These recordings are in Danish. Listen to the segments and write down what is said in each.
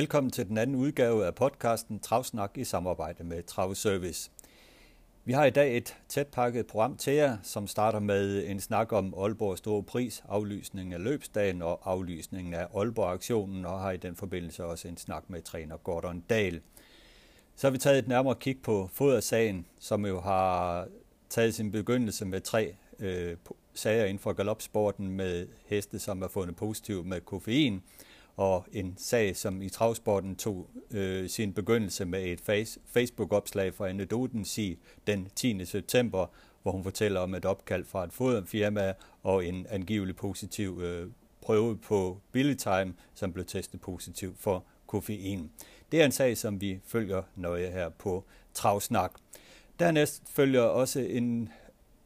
Velkommen til den anden udgave af podcasten Travsnak i samarbejde med Travservice. Vi har i dag et tæt pakket program til jer, som starter med en snak om Aalborg Store Pris, aflysningen af løbsdagen og aflysningen af Aalborg-aktionen, og har i den forbindelse også en snak med træner Gordon Dahl. Så har vi taget et nærmere kig på fodersagen, som jo har taget sin begyndelse med tre øh, sager inden for galopsporten med heste, som er fundet positiv med koffein, og en sag, som i travsporten tog øh, sin begyndelse med et face, Facebook-opslag fra Anne Dodensi den 10. september, hvor hun fortæller om et opkald fra et foderfirma og en angivelig positiv øh, prøve på Time, som blev testet positiv for koffein. Det er en sag, som vi følger nøje her på Travsnak. Dernæst følger også en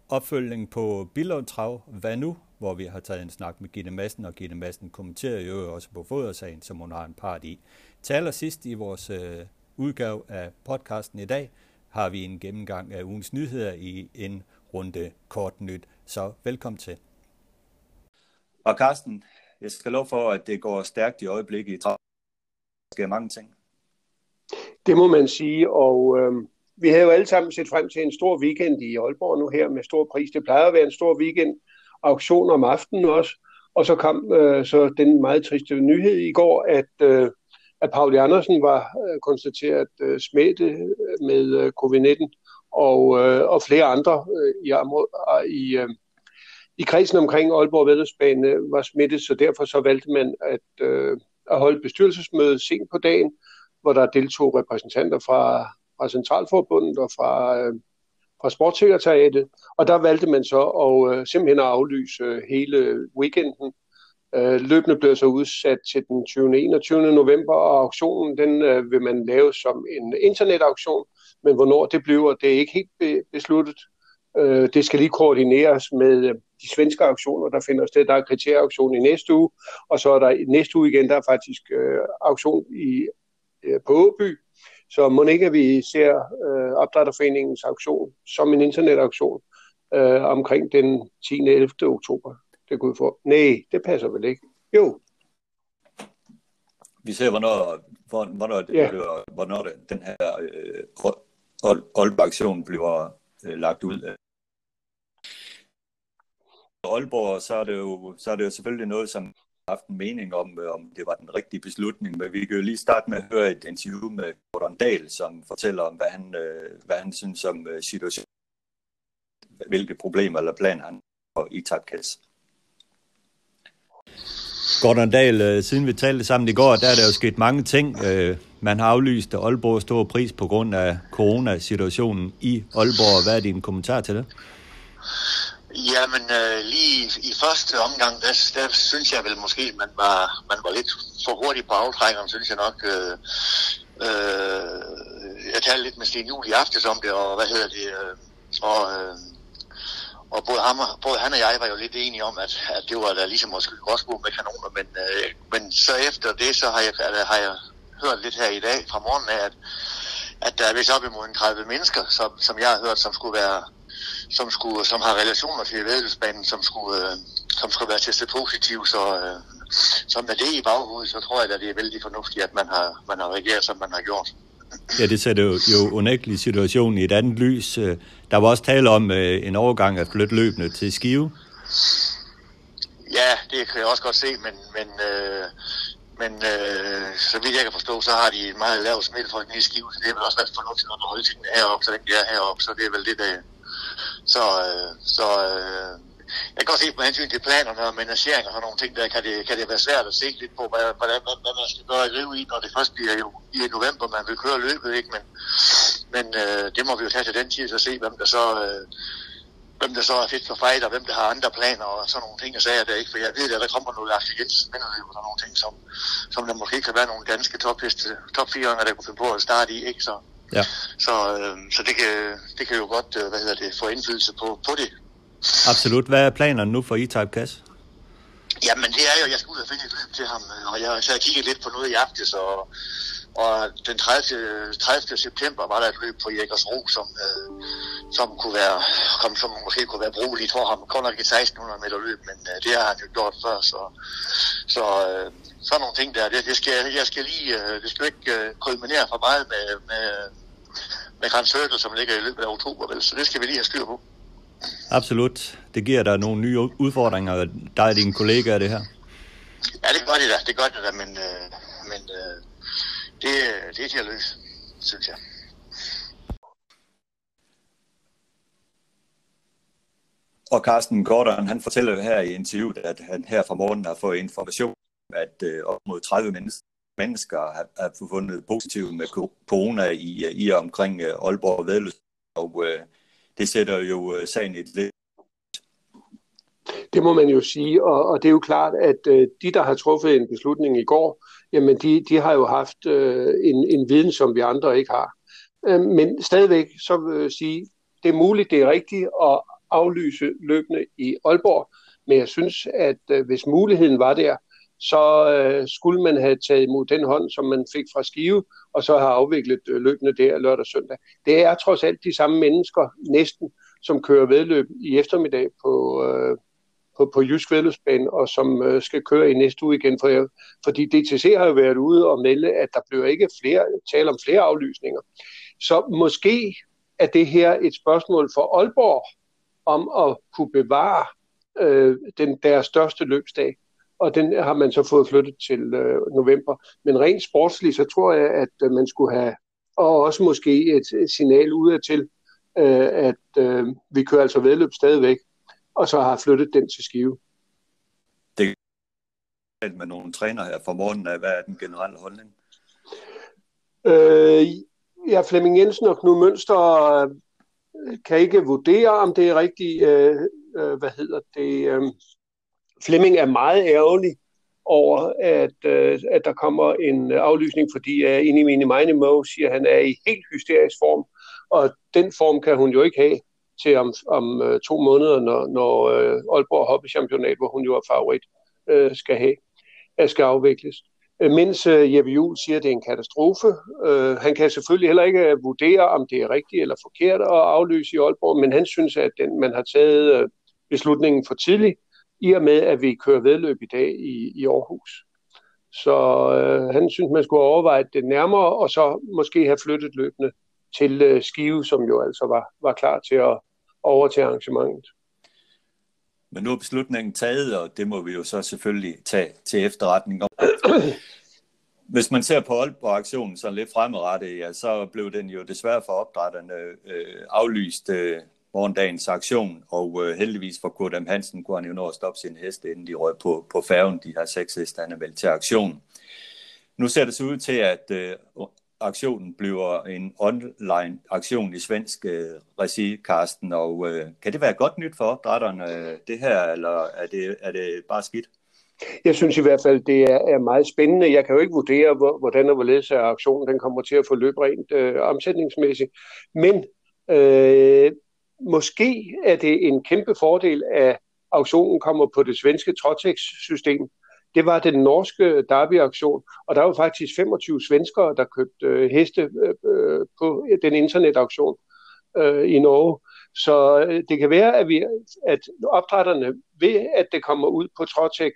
opfølgning på Billund Trav. Hvad nu? Hvor vi har taget en snak med Gitte Madsen, og Gitte Madsen kommenterer jo også på fodersagen, som hun har en part i. Til allersidst i vores øh, udgave af podcasten i dag, har vi en gennemgang af ugens nyheder i en runde kort nyt. Så velkommen til. Og Carsten, jeg skal lov for, at det går stærkt i øjeblikket i Der sker mange ting. Det må man sige, og øh, vi havde jo alle sammen set frem til en stor weekend i Aalborg nu her med stor pris. Det plejer at være en stor weekend, auktion om aftenen også. Og så kom øh, så den meget triste nyhed i går, at, øh, at Paul Andersen var øh, konstateret øh, smittet øh, med øh, covid-19, og, øh, og flere andre øh, i, i, øh, i kredsen omkring Aalborg Vedløbsbane øh, var smittet, så derfor så valgte man at, øh, at holde bestyrelsesmøde sent på dagen, hvor der deltog repræsentanter fra, fra Centralforbundet og fra, øh, fra sportssekretariatet, og der valgte man så at øh, simpelthen at aflyse øh, hele weekenden. Øh, løbende blev så udsat til den 20. 21. november, og auktionen den øh, vil man lave som en internetauktion, men hvornår det bliver, det er ikke helt be- besluttet. Øh, det skal lige koordineres med øh, de svenske auktioner, der finder sted. Der er kriterieauktion i næste uge, og så er der næste uge igen, der er faktisk øh, auktion i, øh, på Åby, så må ikke, at vi ser øh, opdrætterforeningens auktion som en internetauktion øh, omkring den 10. 11. oktober. Det kunne for. Nej, det passer vel ikke. Jo. Vi ser, hvornår, hvornår, det ja. bliver, hvornår det, den her øh, Aalborg-aktion bliver øh, lagt ud. Aalborg, så er, det jo, så er det jo selvfølgelig noget, som haft en mening om, øh, om det var den rigtige beslutning, men vi kan jo lige starte med at høre et interview med Gordon Dahl, som fortæller om, hvad han, øh, hvad han synes om øh, situationen, hvilke problemer eller plan han har i tabkasse. Gordon Dahl, siden vi talte sammen i går, der er der jo sket mange ting. Man har aflyst Aalborg stor pris på grund af coronasituationen i Aalborg. Hvad er din kommentar til det? Jamen, øh, lige i første omgang, der, der synes jeg vel måske, man var, man var lidt for hurtig på aftrækkeren, synes jeg nok. Øh, øh, jeg talte lidt med Sten Juhl i aftes om det, og hvad hedder det, øh, og, øh, og både, ham, både han og jeg var jo lidt enige om, at, at det var da ligesom måske også med kanoner, men, øh, men så efter det, så har jeg, har jeg hørt lidt her i dag fra morgenen af, at, at der er vist op imod en 30 mennesker, som, som jeg har hørt, som skulle være som, skulle, som har relationer til vædelsbanen, som skulle, øh, som skulle være testet positiv, så, øh, så med det i baghovedet, så tror jeg, at det er vældig fornuftigt, at man har, man har reageret, som man har gjort. Ja, det sætter jo, jo unægteligt situationen i et andet lys. Øh, der var også tale om øh, en overgang at flytte løbende til Skive. Ja, det kan jeg også godt se, men, men, øh, men øh, så vidt jeg kan forstå, så har de en meget lav smittefolk i Skive, så det er vel også været fornuftigt at holde tingene heroppe, så den er heroppe, så det er vel det, der, så, øh, så øh, jeg kan godt se på hensyn til planerne og menagering og sådan nogle ting, der kan det, kan det være svært at se lidt på, hvad, hvad, hvad, hvad man skal gøre at rive i, når det først bliver jo i november, man vil køre løbet, ikke? Men, men øh, det må vi jo tage til den tid, så se, hvem der så... Øh, hvem der så er fedt for fight, og hvem der har andre planer og sådan nogle ting og sager der, ikke? For jeg ved, at der kommer noget Lars Jensen med og sådan nogle ting, som, som der måske kan være nogle danske topheste, top 4 der kunne finde på at starte i, ikke? Så, Ja. Så, øh, så det, kan, det kan jo godt øh, hvad hedder det, få indflydelse på, på det. Absolut. Hvad er planerne nu for E-Type Cash? Jamen det er jo, jeg skal ud og finde et løb til ham, øh, og jeg, så jeg kigget lidt på noget i aftes, og, og den 30. 30. september var der et løb på Ro, som, øh, som kunne være, kom, som måske kunne være brugeligt for ham. Kun nok et 1600 meter løb, men øh, det har han jo gjort før, så, så, øh, sådan nogle ting der, det, det skal, jeg skal lige, øh, det skal ikke uh, kulminere for meget med, med, med Grand Circle, som ligger i løbet af oktober, vel? så det skal vi lige have styr på. Absolut. Det giver dig nogle nye udfordringer, dig og dine kollegaer, det her. Ja, det gør det da, det gør det da, men, øh, men øh, det, det er til at løse, synes jeg. Og Carsten Gordon, han fortæller her i interviewet, at han her fra morgenen har fået information, at øh, op mod 30 mennesker, mennesker har, har fundet positivt med corona i, øh, i og omkring øh, Aalborg og Vedløs. Og øh, det sætter jo øh, sagen i et lidt det må man jo sige, og, og det er jo klart, at øh, de, der har truffet en beslutning i går, jamen de, de har jo haft øh, en, en viden, som vi andre ikke har. Øh, men stadigvæk, så vil jeg sige, det er muligt, det er rigtigt at aflyse løbende i Aalborg, men jeg synes, at øh, hvis muligheden var der, så øh, skulle man have taget imod den hånd, som man fik fra Skive, og så have afviklet øh, løbende der lørdag og søndag. Det er trods alt de samme mennesker, næsten, som kører vedløb i eftermiddag på, øh, på, på Jysk Vedløbsbane, og som øh, skal køre i næste uge igen. For, fordi DTC har jo været ude og melde, at der bliver ikke flere, tale om flere aflysninger. Så måske er det her et spørgsmål for Aalborg om at kunne bevare øh, den, deres største løbsdag. Og den har man så fået flyttet til øh, november. Men rent sportsligt, så tror jeg, at øh, man skulle have, og også måske et signal udad til, øh, at øh, vi kører altså vedløb stadigvæk, og så har flyttet den til Skive. Det er med nogle træner her fra morgenen af. Hvad er den generelle holdning? Øh, ja, Flemming Jensen og Knud Mønster øh, kan ikke vurdere, om det er rigtigt. Øh, øh, hvad hedder det? Øh, Flemming er meget ærgerlig over, at, øh, at der kommer en aflysning, fordi uh, inde i mine mine må, siger, at han er i helt hysterisk form, og den form kan hun jo ikke have til om, om uh, to måneder, når, når øh, Aalborg Aalborg Hoppechampionat, hvor hun jo er favorit, øh, skal have, skal afvikles. Mens uh, Jeppe Juhl siger, at det er en katastrofe. Han kan selvfølgelig heller ikke vurdere, om det er rigtigt eller forkert at aflyse i Aalborg, men han synes, at den, man har taget beslutningen for tidligt, i og med, at vi kører vedløb i dag i, i Aarhus. Så øh, han synes, man skulle overveje det nærmere, og så måske have flyttet løbende til øh, Skive, som jo altså var, var klar til at overtage arrangementet. Men nu er beslutningen taget, og det må vi jo så selvfølgelig tage til efterretning. Hvis man ser på Aalborg-aktionen så lidt fremadrettet, ja, så blev den jo desværre for opdrætterne øh, aflyst øh, morgendagens aktion, og øh, heldigvis for Kurt M. Hansen kunne han jo nå at stoppe sin heste, inden de røg på, på færgen. De her seks heste, han er vel til aktion. Nu ser det så ud til, at øh, aktionen bliver en online aktion i svensk øh, regi, Karsten, og øh, kan det være godt nyt for opdrætterne, øh, det her, eller er det, er det bare skidt? Jeg synes i hvert fald, det er, er meget spændende. Jeg kan jo ikke vurdere, hvor, hvordan og hvorledes aktionen den kommer til at få rent øh, omsætningsmæssigt. Men øh, måske er det en kæmpe fordel, at auktionen kommer på det svenske Trotex-system. Det var den norske Derby-auktion, og der var faktisk 25 svenskere, der købte øh, heste øh, øh, på den internetauktion øh, i Norge. Så øh, det kan være, at, vi, at opdrætterne ved, at det kommer ud på Trotex,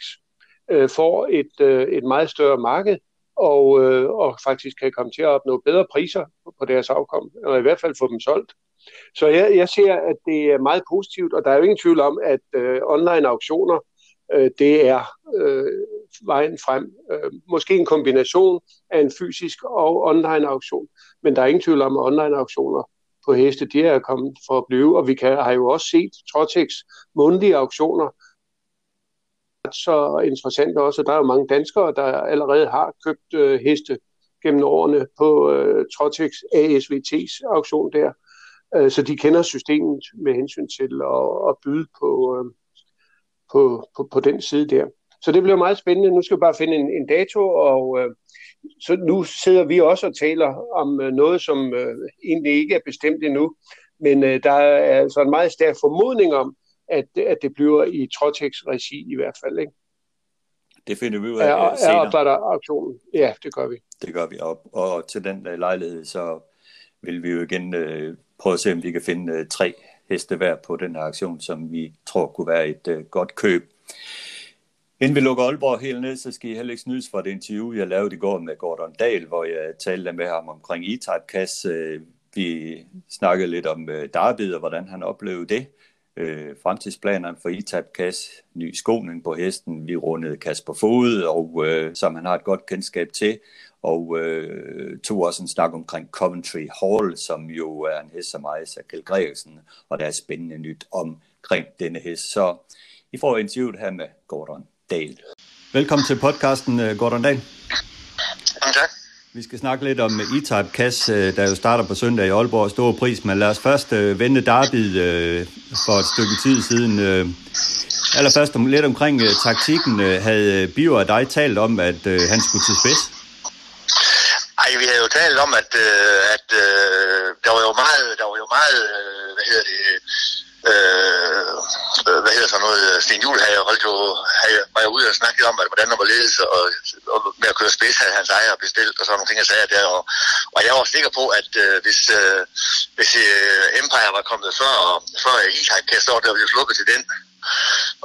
øh, får et, øh, et meget større marked, og, øh, og faktisk kan komme til at opnå bedre priser på deres afkom, eller i hvert fald få dem solgt. Så jeg, jeg ser, at det er meget positivt, og der er jo ingen tvivl om, at øh, online auktioner, øh, det er øh, vejen frem. Øh, måske en kombination af en fysisk og online auktion, men der er ingen tvivl om, at online auktioner på heste, de er kommet for at blive, og vi kan, har jo også set Trotex mundlige auktioner, så interessant også, der er jo mange danskere, der allerede har købt øh, heste gennem årene på øh, Trotex ASVT's auktion der. Øh, så de kender systemet med hensyn til at, at byde på, øh, på, på, på den side der. Så det bliver meget spændende. Nu skal vi bare finde en, en dato, og øh, så nu sidder vi også og taler om øh, noget, som øh, egentlig ikke er bestemt endnu, men øh, der er altså en meget stærk formodning om, at, at det bliver i Trotex-regi i hvert fald. Ikke? Det finder vi ud af er, senere. Er aktionen? Ja, det gør vi. Det gør vi, og, og til den lejlighed, så vil vi jo igen uh, prøve at se, om vi kan finde øh, tre heste hver på den her aktion, som vi tror kunne være et øh, godt køb. Inden vi lukker Aalborg helt ned, så skal I heller ikke snydes for det interview, jeg lavede i går med Gordon Dahl, hvor jeg talte med ham omkring E-Type Cash. Øh, vi snakkede lidt om øh, og hvordan han oplevede det. Øh, fremtidsplanerne for E-Type Cash, ny skoning på hesten, vi rundede Kasper Fod, og øh, som han har et godt kendskab til, og øh, tog også en snak omkring Coventry Hall, som jo er en hest som ejes af Kjell Gregersen, og der er spændende nyt omkring denne hest. Så I får interviewet her med Gordon Dahl. Velkommen til podcasten, øh, Gordon Dahl. tak. Vi skal snakke lidt om E-Type Cash, øh, der jo starter på søndag i Aalborg Store Pris, men lad os først øh, vende Darby øh, for et stykke tid siden. Øh, allerførst om, lidt omkring øh, taktikken. Øh, havde Bio og dig talt om, at øh, han skulle til spids? Nej, vi havde jo talt om, at, øh, at øh, der var jo meget, der var jo meget øh, hvad hedder det, øh, øh hvad hedder så noget, Sten Juhl havde holdt jo, havde, var jo ude og snakket om, at hvordan der var ledes, og, og med at køre spids havde hans ejer bestilt, og sådan nogle ting, jeg sagde der, og, og jeg var sikker på, at øh, hvis, øh, hvis øh, Empire var kommet før, og, før E-Type så der ville jo slukket til den,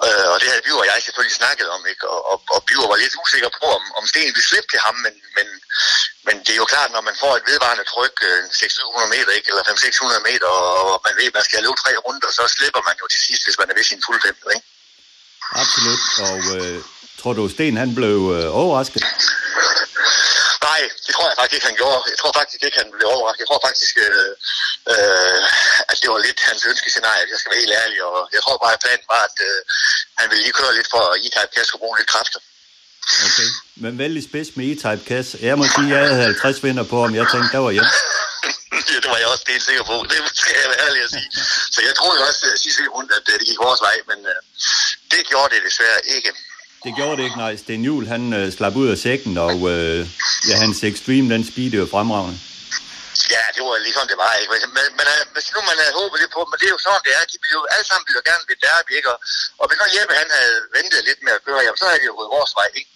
Øh, og det havde Biver og jeg selvfølgelig snakket om, ikke? Og, og, og Biver var lidt usikker på, om, om Sten ville slippe til ham, men, men, men det er jo klart, når man får et vedvarende tryk, 600 øh, meter, ikke? eller 500-600 meter, og man ved, at man skal løbe tre runder, så slipper man jo til sidst, hvis man er ved sin fuld femte, ikke? Absolut, og øh, tror du, Sten han blev øh, overrasket? Nej, det tror jeg faktisk ikke, han gjorde. Jeg tror faktisk ikke, han blev overrasket. Jeg tror faktisk, øh, øh, at det var lidt hans ønskescenarie, jeg skal være helt ærlig. Og jeg tror bare, at planen var, at øh, han ville lige køre lidt for, at Cash skulle bruge lidt kræfter. Okay, men vældig spids med E-Type Cash. Jeg må sige, at jeg havde 50 vinder på, om jeg tænkte, der var hjemme. ja, det var jeg også helt sikker på. Det skal jeg være ærlig at sige. Så jeg troede også sidste rundt, at uh, det gik vores vej, men uh, det gjorde det desværre ikke. Det gjorde det ikke, nej. Sten Juhl, han uh, slap ud af sækken, og uh, ja, hans Extreme, den speed jo fremragende. Ja, det var ligesom det var, ikke? Men, men, men hvis nu man havde håbet lidt på men det er jo sådan, det er. De ville jo alle sammen jo gerne ved derby, ikke? Og, og hvis nu Jeppe, han havde ventet lidt med at køre, jamen, så havde de jo gået vores vej, ikke?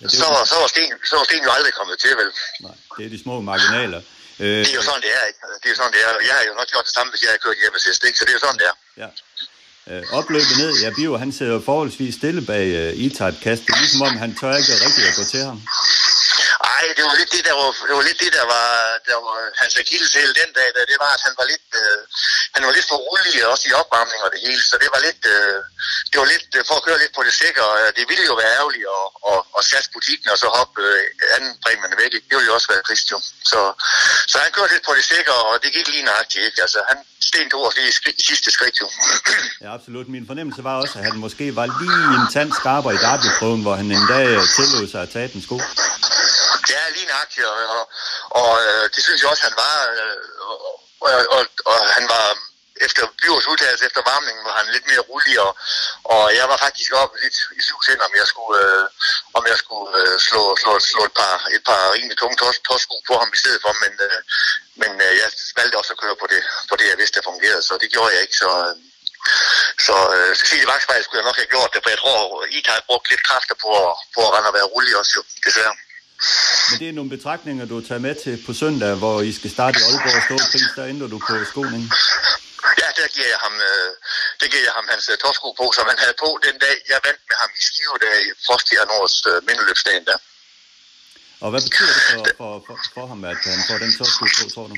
Ja, så, var, så, var Sten, så var Sten jo aldrig kommet til, vel? Nej, det er de små marginaler. Øh, det er jo sådan, det er, ikke? Det er jo sådan, det er. Jeg har jo nok gjort det samme, hvis jeg havde kørt Jeppe sidst, ikke? Så det er jo sådan, det er. Ja. Øh, opløbet ned, ja, Bio, han sidder jo forholdsvis stille bag uh, E-Type kast. Det er ligesom om, han tør ikke rigtigt at gå til ham. Nej, det var lidt det, der var, det var, lidt det, der var, der var hans akilleshæl den dag, der, det var, at han var lidt, øh, han var lidt for rolig også i opvarmning og det hele, så det var lidt, øh, det var lidt øh, for at køre lidt på det sikre. Det ville jo være ærgerligt at, at, at sætte butikken og så hoppe øh, anden præmien væk. Det ville jo også være trist jo. Så, så han kørte lidt på det sikre, og det gik lige nøjagtigt ikke. Altså, han sten to os lige i sidste skridt jo. ja, absolut. Min fornemmelse var også, at han måske var lige en tand skarpere i derbyprøven, hvor han en dag tillod sig at tage den sko. Ja, lige nøjagtigt, og, og, og øh, det synes jeg også, han var. Øh, og, og, og, han var efter byråds udtalelse efter varmningen var han lidt mere rolig, og, og jeg var faktisk oppe lidt i syv sind, om jeg skulle, øh, om jeg skulle øh, slå, slå, slå et par, et par rimelig tunge torsko på ham i stedet for, men, øh, men øh, jeg valgte også at køre på det, på det, jeg vidste, det fungerede, så det gjorde jeg ikke, så, øh, så øh, Cecilie Vaksvej skulle jeg nok have gjort det, for jeg tror, I har brugt lidt kræfter på, på at rende og være rolig også, jo, desværre. Men det er nogle betragtninger, du tager med til på søndag, hvor I skal starte i Aalborg Store Pris, der ændrer du på skoningen. Ja, der giver jeg ham, øh, der giver jeg ham hans uh, torsko på, som han havde på den dag, jeg vandt med ham i Skive, der i Frost i Nordens øh, mindeløbsdagen der. Og hvad betyder det for, for, for, for ham, at han får den torsko på, tror du?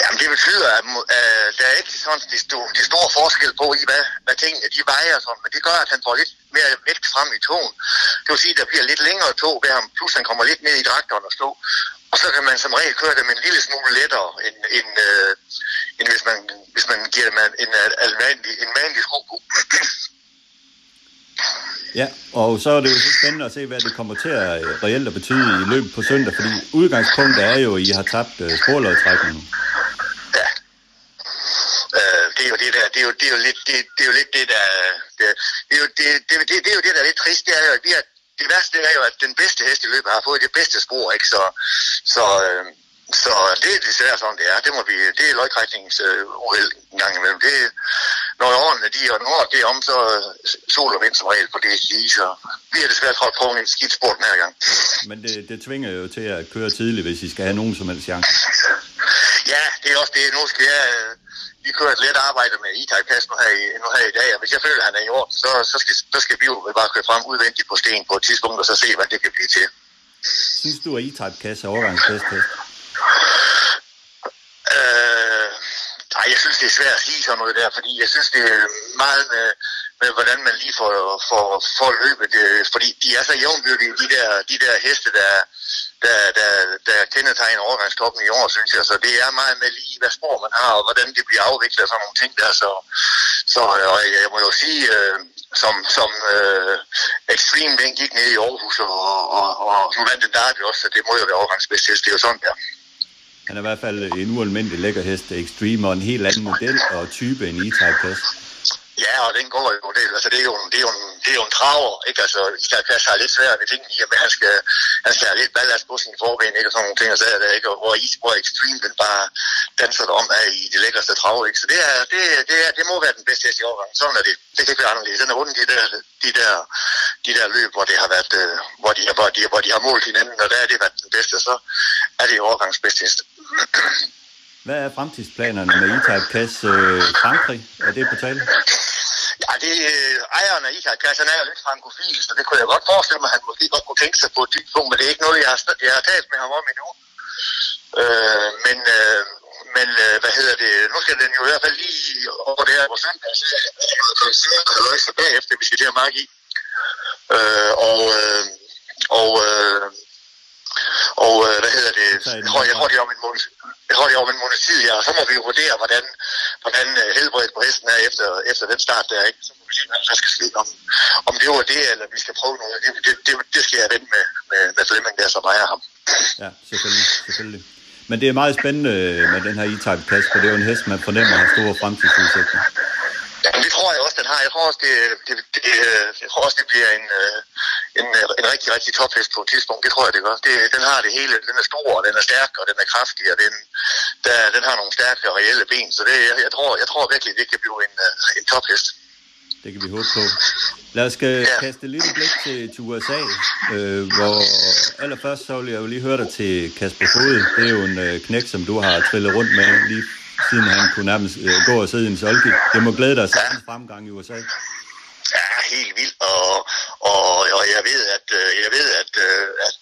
Jamen, det betyder, at uh, der er ikke sådan de, sto, de store forskel på, i hvad, hvad tingene de vejer, sådan, men det gør, at han får lidt mere vægt frem i togen. Det vil sige, at der bliver lidt længere tog ved ham, plus han kommer lidt ned i dragteren og stå. Og så kan man som regel køre dem en lille smule lettere, end, end, øh, end hvis, man, hvis man giver dem en, en, en, vanlig, en vanlig sko på. Ja, og så er det jo så spændende at se, hvad det kommer til at øh, reelt at betyde i løbet på søndag, fordi udgangspunktet er jo, at I har tabt uh, sporlødtrækningen. Ja. Uh, det er jo det er jo, det er jo lidt, det, det er jo lidt det der, det, det, er jo, det, det, det, det er jo det der er lidt trist, det er jo, at vi har det værste er jo, at den bedste hest i løbet har fået det bedste spor, ikke? Så, så, øh, så det er desværre sådan, det er. Det, må vi, det er løgkrækningens øh, uheld en gang imellem. Det, når årene de, og når det er om, så sol og vind som regel på det lige, så vi har desværre trådt på en skidt sport den her gang. Men det, det tvinger jo til at køre tidligt, hvis I skal have nogen som helst chance. Ja, det er også det. Nu skal jeg, vi kører et let arbejde med E-Type Pass nu her, i, nu her i dag, og hvis jeg føler, at han er i orden, så, så, skal, så skal vi jo bare køre frem udvendigt på sten på et tidspunkt, og så se, hvad det kan blive til. Synes du, at E-Type Cash er hest? Øh, ej, jeg synes, det er svært at sige sådan noget der, fordi jeg synes, det er meget med, med hvordan man lige får, får, får løbet. Det, fordi de er så jævnbyrdige, de der, de der heste, der, der, der, der kendetegner overgangstoppen i år, synes jeg. Så det er meget med lige, hvad spor man har, og hvordan det bliver afviklet og sådan nogle ting der. Så, så øh, og jeg må jo sige, øh, som, som øh, Extreme den gik ned i Aarhus, og, og, og nu vandt den der også, så det må jo være overgangsbedst. Det er jo sådan der. Han er i hvert fald en ualmindelig lækker hest, Extreme, og en helt anden model og type end E-Type hest. Ja, og den går jo, det, altså det er jo, en, det er jo, en, det er jo en traver, ikke? Altså, Isaac Pass har lidt svært ved ting i, at han skal, han skal have lidt ballast på sin forben, ikke? Og sådan nogle ting, og så er ikke? Og hvor, hvor Extreme, den bare danser om af i det lækreste trav, ikke? Så det, er, det, det, er, det må være den bedste hest i årgang. Sådan er det. Det kan ikke være anderledes. Den er rundt de der, de der, de der løb, hvor det har været, øh, hvor de, hvor de, hvor de har målt hinanden, og der er det været den bedste, så er det årgangs bedste hest. Hvad er fremtidsplanerne med E-Type Cash øh, Frankrig? Er det på tale? Ja, det øh, ejeren af E-Type Cash, han er jo lidt frankofil, så det kunne jeg godt forestille mig, at han måske godt kunne tænke sig på et tidspunkt, men det er ikke noget, jeg har, jeg har talt med ham om endnu. Øh, men øh, men øh, hvad hedder det, nu skal den jo i hvert fald lige over det her på søndag, så er der noget koncert, der løser bagefter, vi skal til at marke i. Øh, og, øh, og, øh, og øh, hvad hedder det, jeg tror, jeg tror, det er om en måned, jeg tror, det er om en måned tid, ja, og så må vi jo vurdere, hvordan, hvordan øh, helbredet på hesten er efter, efter den start der, ikke? Så må vi se, hvad der skal ske. Om, om det var det, eller vi skal prøve noget, det, det, det, det skal jeg vente med, med, med Flemming der, som ejer ham. Ja, selvfølgelig, selvfølgelig. Men det er meget spændende med den her E-Type Cash, for det er jo en hest, man fornemmer har store fremtidsudsigter. Ja, det tror jeg også, den har. Jeg tror også, det, det, det, jeg tror også, det bliver en, en, en rigtig, rigtig tophest på et tidspunkt. Det tror jeg, det gør. Det, den har det hele. Den er stor, og den er stærk, og den er kraftig, og den, der, den har nogle stærke og reelle ben. Så det, jeg, jeg, tror, jeg tror virkelig, det kan blive en, en tophest. Det kan vi håbe på. Lad os ja. kaste et lille blik til, til USA, øh, hvor allerførst så vil jeg jo lige høre dig til Kasper Fode. Det er jo en øh, knæk, som du har trillet rundt med lige siden han kunne nærmest øh, gå og sidde i en solki. Det må glæde dig til ja. fremgang i USA. Ja, helt vildt, og, og, og jeg ved, at, øh, jeg ved, at, øh, at,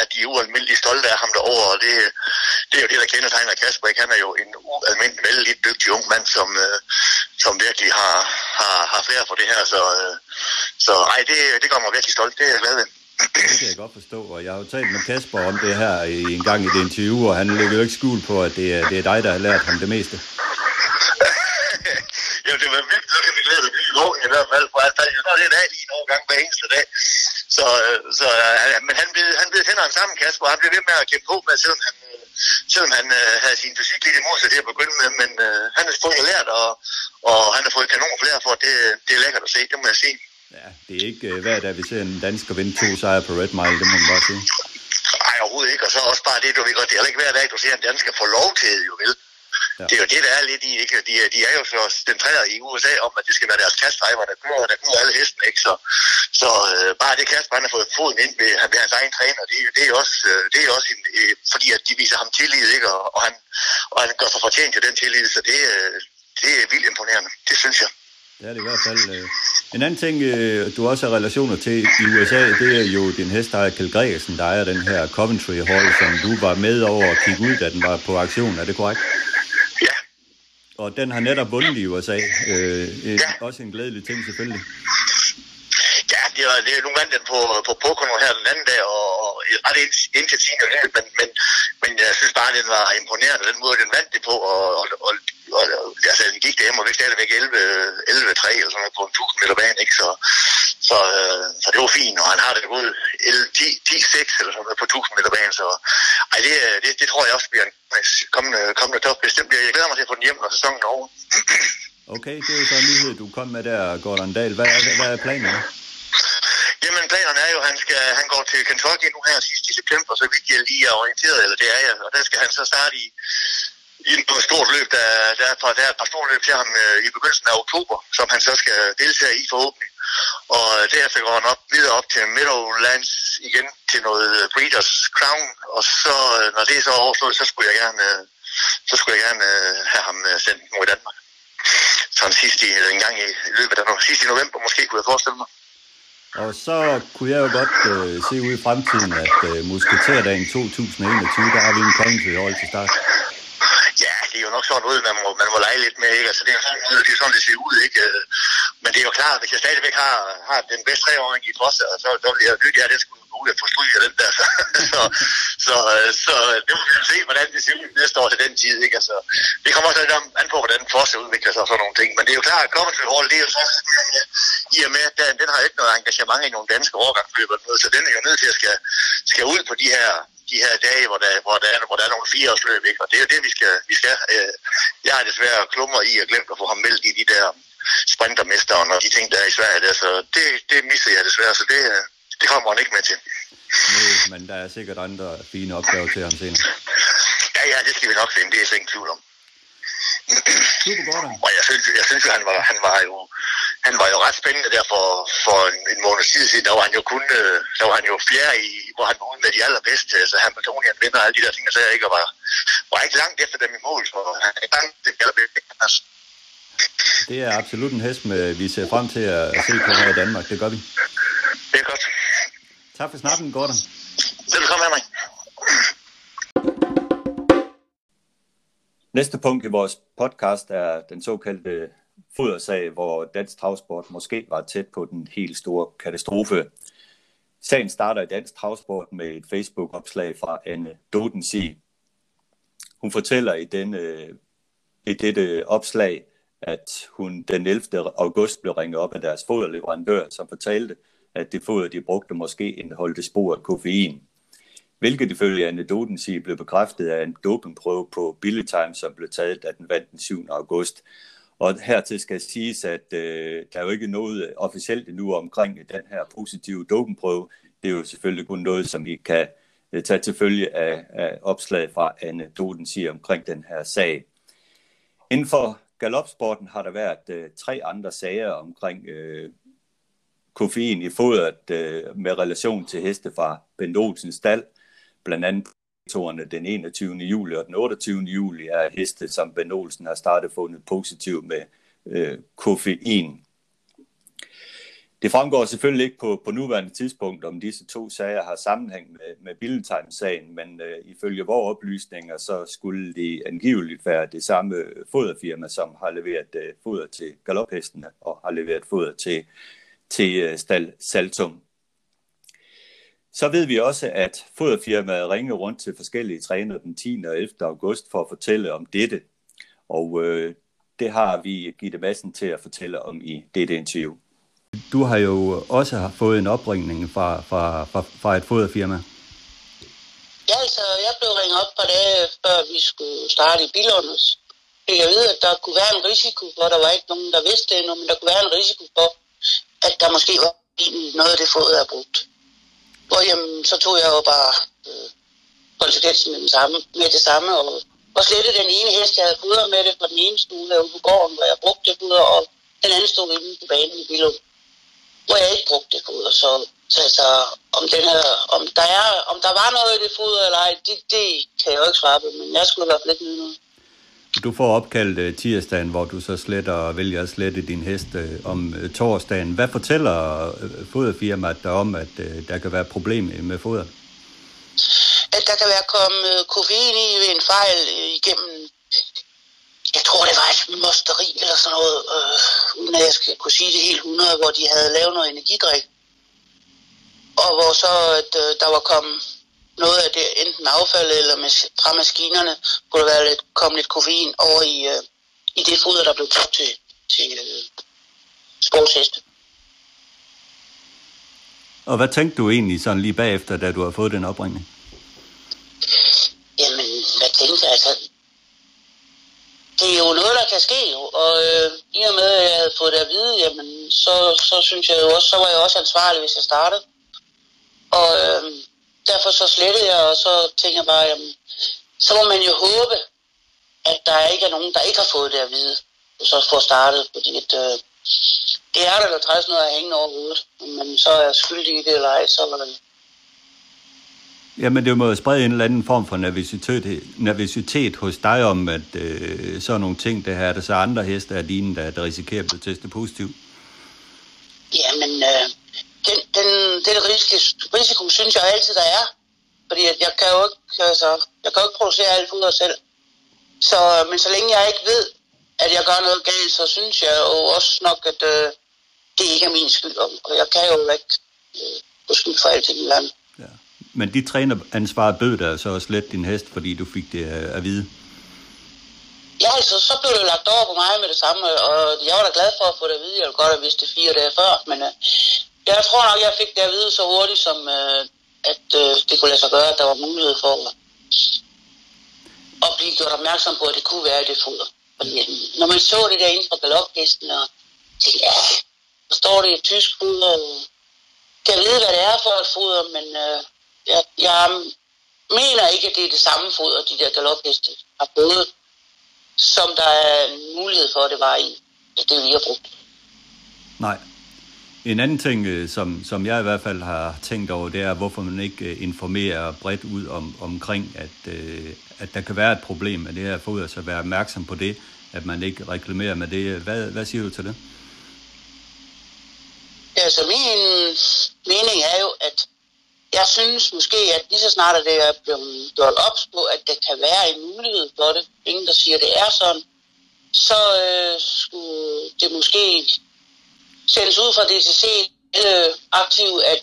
at de er ualmindeligt stolte af ham derovre, og det, det er jo det, der kendetegner Kasper. Ikke? Han er jo en ualmindelig vældig dygtig ung mand, som, som virkelig har, har, har flere for det her, så, så ej, det, det gør mig virkelig stolt. Det er jeg glad ved. Det kan jeg godt forstå, og jeg har jo talt med Kasper om det her i en gang i det interview, og han lægger jo ikke skjul på, at det er, det er dig, der har lært ham det meste. jo, det var virkelig at vi glæder blive i i hvert fald, for han faldt jo sådan lidt af lige nogle gange hver eneste dag. Så, øh, så øh, men han blev, han blev hænderne sammen, Kasper, og han blev ved med at kæmpe på med, selvom han, øh, selvom han øh, havde sin fysik lidt imod sig til at begynde med, men øh, han har fået lært, og, og han har fået kanon flere for, det, det er lækkert at se, det må jeg sige. Ja, det er ikke uh, hver dag, vi ser en dansker vinde to sejre på Red Mile, det må man bare sige. Nej, overhovedet ikke, og så også bare det, du ved godt, det er ikke hver dag, du ser en dansker få lov til det, jo vel. Ja. Det er jo det, der er lidt i, ikke? De, de er jo så centreret i USA om, at det skal være deres kastdriver, der kører, der kører alle hesten, ikke? Så, så øh, bare det kast, han har fået foden ind ved, ved hans egen træner, det, det er også, øh, det er også en, øh, fordi, at de viser ham tillid, ikke? Og, og, han, og han gør sig fortjent til den tillid, så det, øh, det er vildt imponerende. Det synes jeg. Det er det i hvert fald. Øh. En anden ting, øh, du også har relationer til i USA, det er jo din hestejer Kjell Gregersen, der ejer den her Coventry Hall, som du var med over at kigge ud, da den var på aktion. Er det korrekt? Ja. Og den har netop vundet i USA. Øh, ja. Også en glædelig ting selvfølgelig. Ja, det er, det er, nu vandt den på, på Pocono her den anden dag, og, og ret indtil sin men, men, men jeg synes bare, den var imponerende, den måde, den vandt det på, og, og, og og, altså, den gik derhjemme, og vi stadigvæk 11, 11 3 eller sådan noget på en 1000 meter bane, ikke? Så, så, øh, så det var fint, og han har det gået 10, 10 6 eller sådan noget på 1000 meter bane, så ej, det, øh, det, det, tror jeg også bliver en kommende, kommende top. Bestemt, jeg glæder mig til at få den hjem, når sæsonen er over. okay, det er jo så en nyhed, du kom med der, Gordon Dahl. Hvad er, hvad er planen? Jamen, planerne er jo, at han, skal, han går til Kentucky nu her sidst i september, så vidt jeg lige er orienteret, eller det er jeg, og der skal han så starte i, i et stort løb, der, der, er, der er et par store løb til ham øh, i begyndelsen af oktober, som han så skal deltage i forhåbentlig. Og øh, derefter går han op, videre op til Meadowlands igen til noget øh, Breeders Crown, og så, øh, når det er så overstået, så skulle jeg gerne, så skulle jeg gerne have ham sendt mod Danmark. Sådan sidst i, en gang i løbet af sidst i november måske, kunne jeg forestille mig. Og så kunne jeg jo godt øh, se ud i fremtiden, at øh, Musketerdagen 2021, der har vi en konge hold til start. Ja, det er jo nok sådan noget, man må, man må lege lidt med, ikke? Altså, det er jo sådan, det, er sådan, det ser ud, ikke? Øh, men det er jo klart, hvis jeg stadigvæk har, har den bedste treåring i trods, så, så vil jeg lytte, at det skulle muligt at få stryg af den der. så, så, så, øh, øh, det må vi se, hvordan det ser ud næste år til den tid, ikke? Altså, det kommer også lidt an på, hvordan Fosse udvikler sig og sådan nogle ting. Men det er jo klart, at Coventry Hall, det er jo så, i og med, at den, den har ikke noget engagement i nogle danske overgangsløb, så den er jo nødt til at skal, skal ud på de her de her dage, hvor der, hvor der, er, hvor der er nogle fireårsløb, ikke? og det er jo det, vi skal. Vi skal øh, jeg har desværre klummer i og glemt at få ham meldt i de der sprintermesteren og de ting, der er i Sverige der, så det, det misser jeg desværre, så det, øh, det kommer han ikke med til. Nej, men der er sikkert andre fine opgaver til ham senere. Ja, ja, det skal vi nok finde, det er jeg ikke tvivl om. Super godt. Og jeg synes, jeg synes han var, han var jo, han var jo ret spændende der for, for en, en måned tid siden. Der var han jo kun, øh, der var han jo fjerde i, hvor han var ude med de allerbedste. Så Hamiltonian vinder alle de der ting, og så jeg ikke, og var, var ikke langt efter dem i mål. Så han er langt det allerbedste. Det er absolut en hest, med, vi ser frem til at se på her i Danmark. Det gør vi. Det er godt. Tak for snakken, Gordon. Velkommen med mig. Næste punkt i vores podcast er den såkaldte fodersag, hvor Dansk Travsport måske var tæt på den helt store katastrofe. Sagen starter i Dansk Travsport med et Facebook-opslag fra Anne Dodensi. Hun fortæller i, denne, i dette opslag, at hun den 11. august blev ringet op af deres foderleverandør, som fortalte, at det foder, de brugte, måske indeholdte spor af koffein. Hvilket ifølge anekdoten siger blev bekræftet af en dopingprøve på Billy Time, som blev taget, da den vandt den 7. august. Og hertil skal siges, at øh, der er jo ikke noget officielt endnu omkring den her positive dopingprøve. Det er jo selvfølgelig kun noget, som vi kan øh, tage til følge af, af opslaget fra anekdoten siger omkring den her sag. Inden for galopsporten har der været øh, tre andre sager omkring øh, koffein i fodret øh, med relation til heste fra Bent Olsens stald. Blandt andet den 21. juli og den 28. juli er heste, som Ben Olsen har startet fundet positiv med øh, koffein. Det fremgår selvfølgelig ikke på, på nuværende tidspunkt, om disse to sager har sammenhæng med, med Billetime-sagen, men øh, ifølge vores oplysninger, så skulle det angiveligt være det samme foderfirma, som har leveret øh, foder til galophestene og har leveret foder til til øh, Stal Saltum. Så ved vi også, at foderfirmaet ringer rundt til forskellige trænere den 10. og 11. august for at fortælle om dette. Og øh, det har vi Gitte Madsen til at fortælle om i dette interview. Du har jo også fået en opringning fra, fra, fra, fra et foderfirma. Ja, altså, jeg blev ringet op på det, før vi skulle starte i Bilunders. Jeg ved, at der kunne være en risiko for, der var ikke nogen, der vidste det endnu, men der kunne være en risiko for, at der måske var noget af det foder, jeg brugt. Hvor jamen, så tog jeg jo bare øh, konsekvensen med, den samme, med det samme, og, og slettede den ene hest, jeg havde fodret med det fra den ene stue ude på gården, hvor jeg brugte det foder, og den anden stod inde på banen i Billund, hvor jeg ikke brugte det foder. Så, så altså, om, den her, om, der er, om der var noget i det foder eller ej, det, det kan jeg jo ikke svare på, men jeg skulle i hvert fald ikke noget. Du får opkaldt øh, tirsdagen, hvor du så sletter og vælger at slette din hest øh, om øh, torsdagen. Hvad fortæller foderfirmaet dig om, at der kan være problemer med foder? At der kan være kommet koffein i ved en fejl igennem, jeg tror det var et mosteri eller sådan noget, øh, uden at jeg skal kunne sige det helt 100, hvor de havde lavet noget energidrik. Og hvor så at, øh, der var kommet noget af det, enten affald eller med, fra maskinerne, kunne der være lidt, komme lidt koffein over i, øh, i det foder, der blev brugt til, til øh, sportsheste. Og hvad tænkte du egentlig sådan lige bagefter, da du har fået den opringning? Jamen, hvad tænkte jeg? Altså, det er jo noget, der kan ske, og øh, i og med, at jeg havde fået det at vide, jamen, så, så synes jeg jo også, så var jeg også ansvarlig, hvis jeg startede. Derfor så slettede jeg, og så tænker jeg bare, jamen, så må man jo håbe, at der ikke er nogen, der ikke har fået det at vide, og så får startet, fordi at, øh, det er der, der træs noget at hænge over hovedet. Man så er skyldig i det eller ej, så var det... Jamen, det må jo sprede en eller anden form for nervøsitet, nervøsitet hos dig om, at øh, så nogle ting, det her, er der så andre heste af dine, der, der risikerer at blive testet positivt? Jamen, øh, den, den, den risiko, risiko, synes jeg altid, der er. Fordi at jeg kan jo ikke, altså, jeg kan jo ikke producere alt foder selv. Så, men så længe jeg ikke ved, at jeg gør noget galt, så synes jeg jo også nok, at øh, det ikke er min skyld. Og jeg kan jo ikke øh, få skyld for alting i landet. Ja. Men de træneransvar bød der så også let din hest, fordi du fik det øh, at vide? Ja, altså, så blev det lagt over på mig med det samme, og jeg var da glad for at få det at vide. Jeg ville godt have vidst det fire dage før, men øh, jeg tror nok, jeg fik det at vide så hurtigt, som øh, at øh, det kunne lade sig gøre, at der var mulighed for at, at blive gjort opmærksom på, at det kunne være det foder. Fordi øh, når man så det der inden for galophesten, og tænkte, ja, så står det i tysk foder, og kan vide, hvad det er for et foder, men øh, jeg, jeg mener ikke, at det er det samme foder, de der galopheste har fået, som der er mulighed for, at det var i det, vi har brugt. Nej. En anden ting, øh, som, som jeg i hvert fald har tænkt over, det er, hvorfor man ikke øh, informerer bredt ud om, omkring, at, øh, at der kan være et problem med det her foder, så være opmærksom på det, at man ikke reklamerer med det. Hvad, hvad siger du til det? Ja, min mening er jo, at jeg synes måske, at lige så snart at det er blevet gjort ops på, at der kan være en mulighed for det, ingen der siger, at det er sådan, så øh, skulle det måske sendes ud fra DCC øh, aktiv, at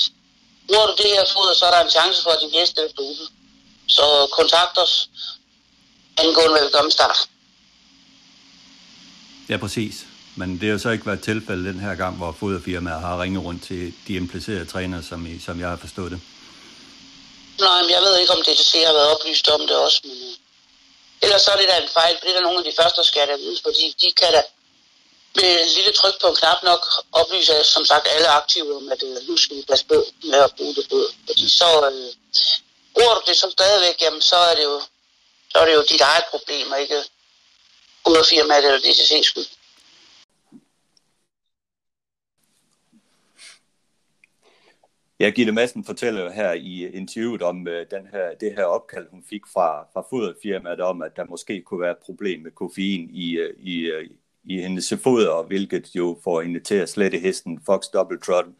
bruger du det her foder, så er der en chance for, at din hest er ude. Så kontakt os angående velkommen start. Ja, præcis. Men det har så ikke været tilfældet den her gang, hvor foderfirmaet har ringet rundt til de implicerede trænere, som, I, som jeg har forstået det. Nej, men jeg ved ikke, om DTC har været oplyst om det også, men øh, ellers så er det da en fejl, for det er der nogle af de første, der skal der vide, fordi de kan da med et lille tryk på en knap nok oplyse, som sagt, alle aktive om, at øh, nu skal vi passe på med at bruge det. Fordi så øh, bruger du det så stadigvæk, jamen så er det jo, så er det jo dit eget problem, og ikke firmaet eller DTC's skyld. Ja, Gitte Madsen fortæller jo her i interviewet om uh, den her, det her opkald, hun fik fra, fra foderfirmaet om, at der måske kunne være et problem med koffein i, uh, i, uh, i hendes foder, hvilket jo får hende til at slette hesten Fox Double Throttle,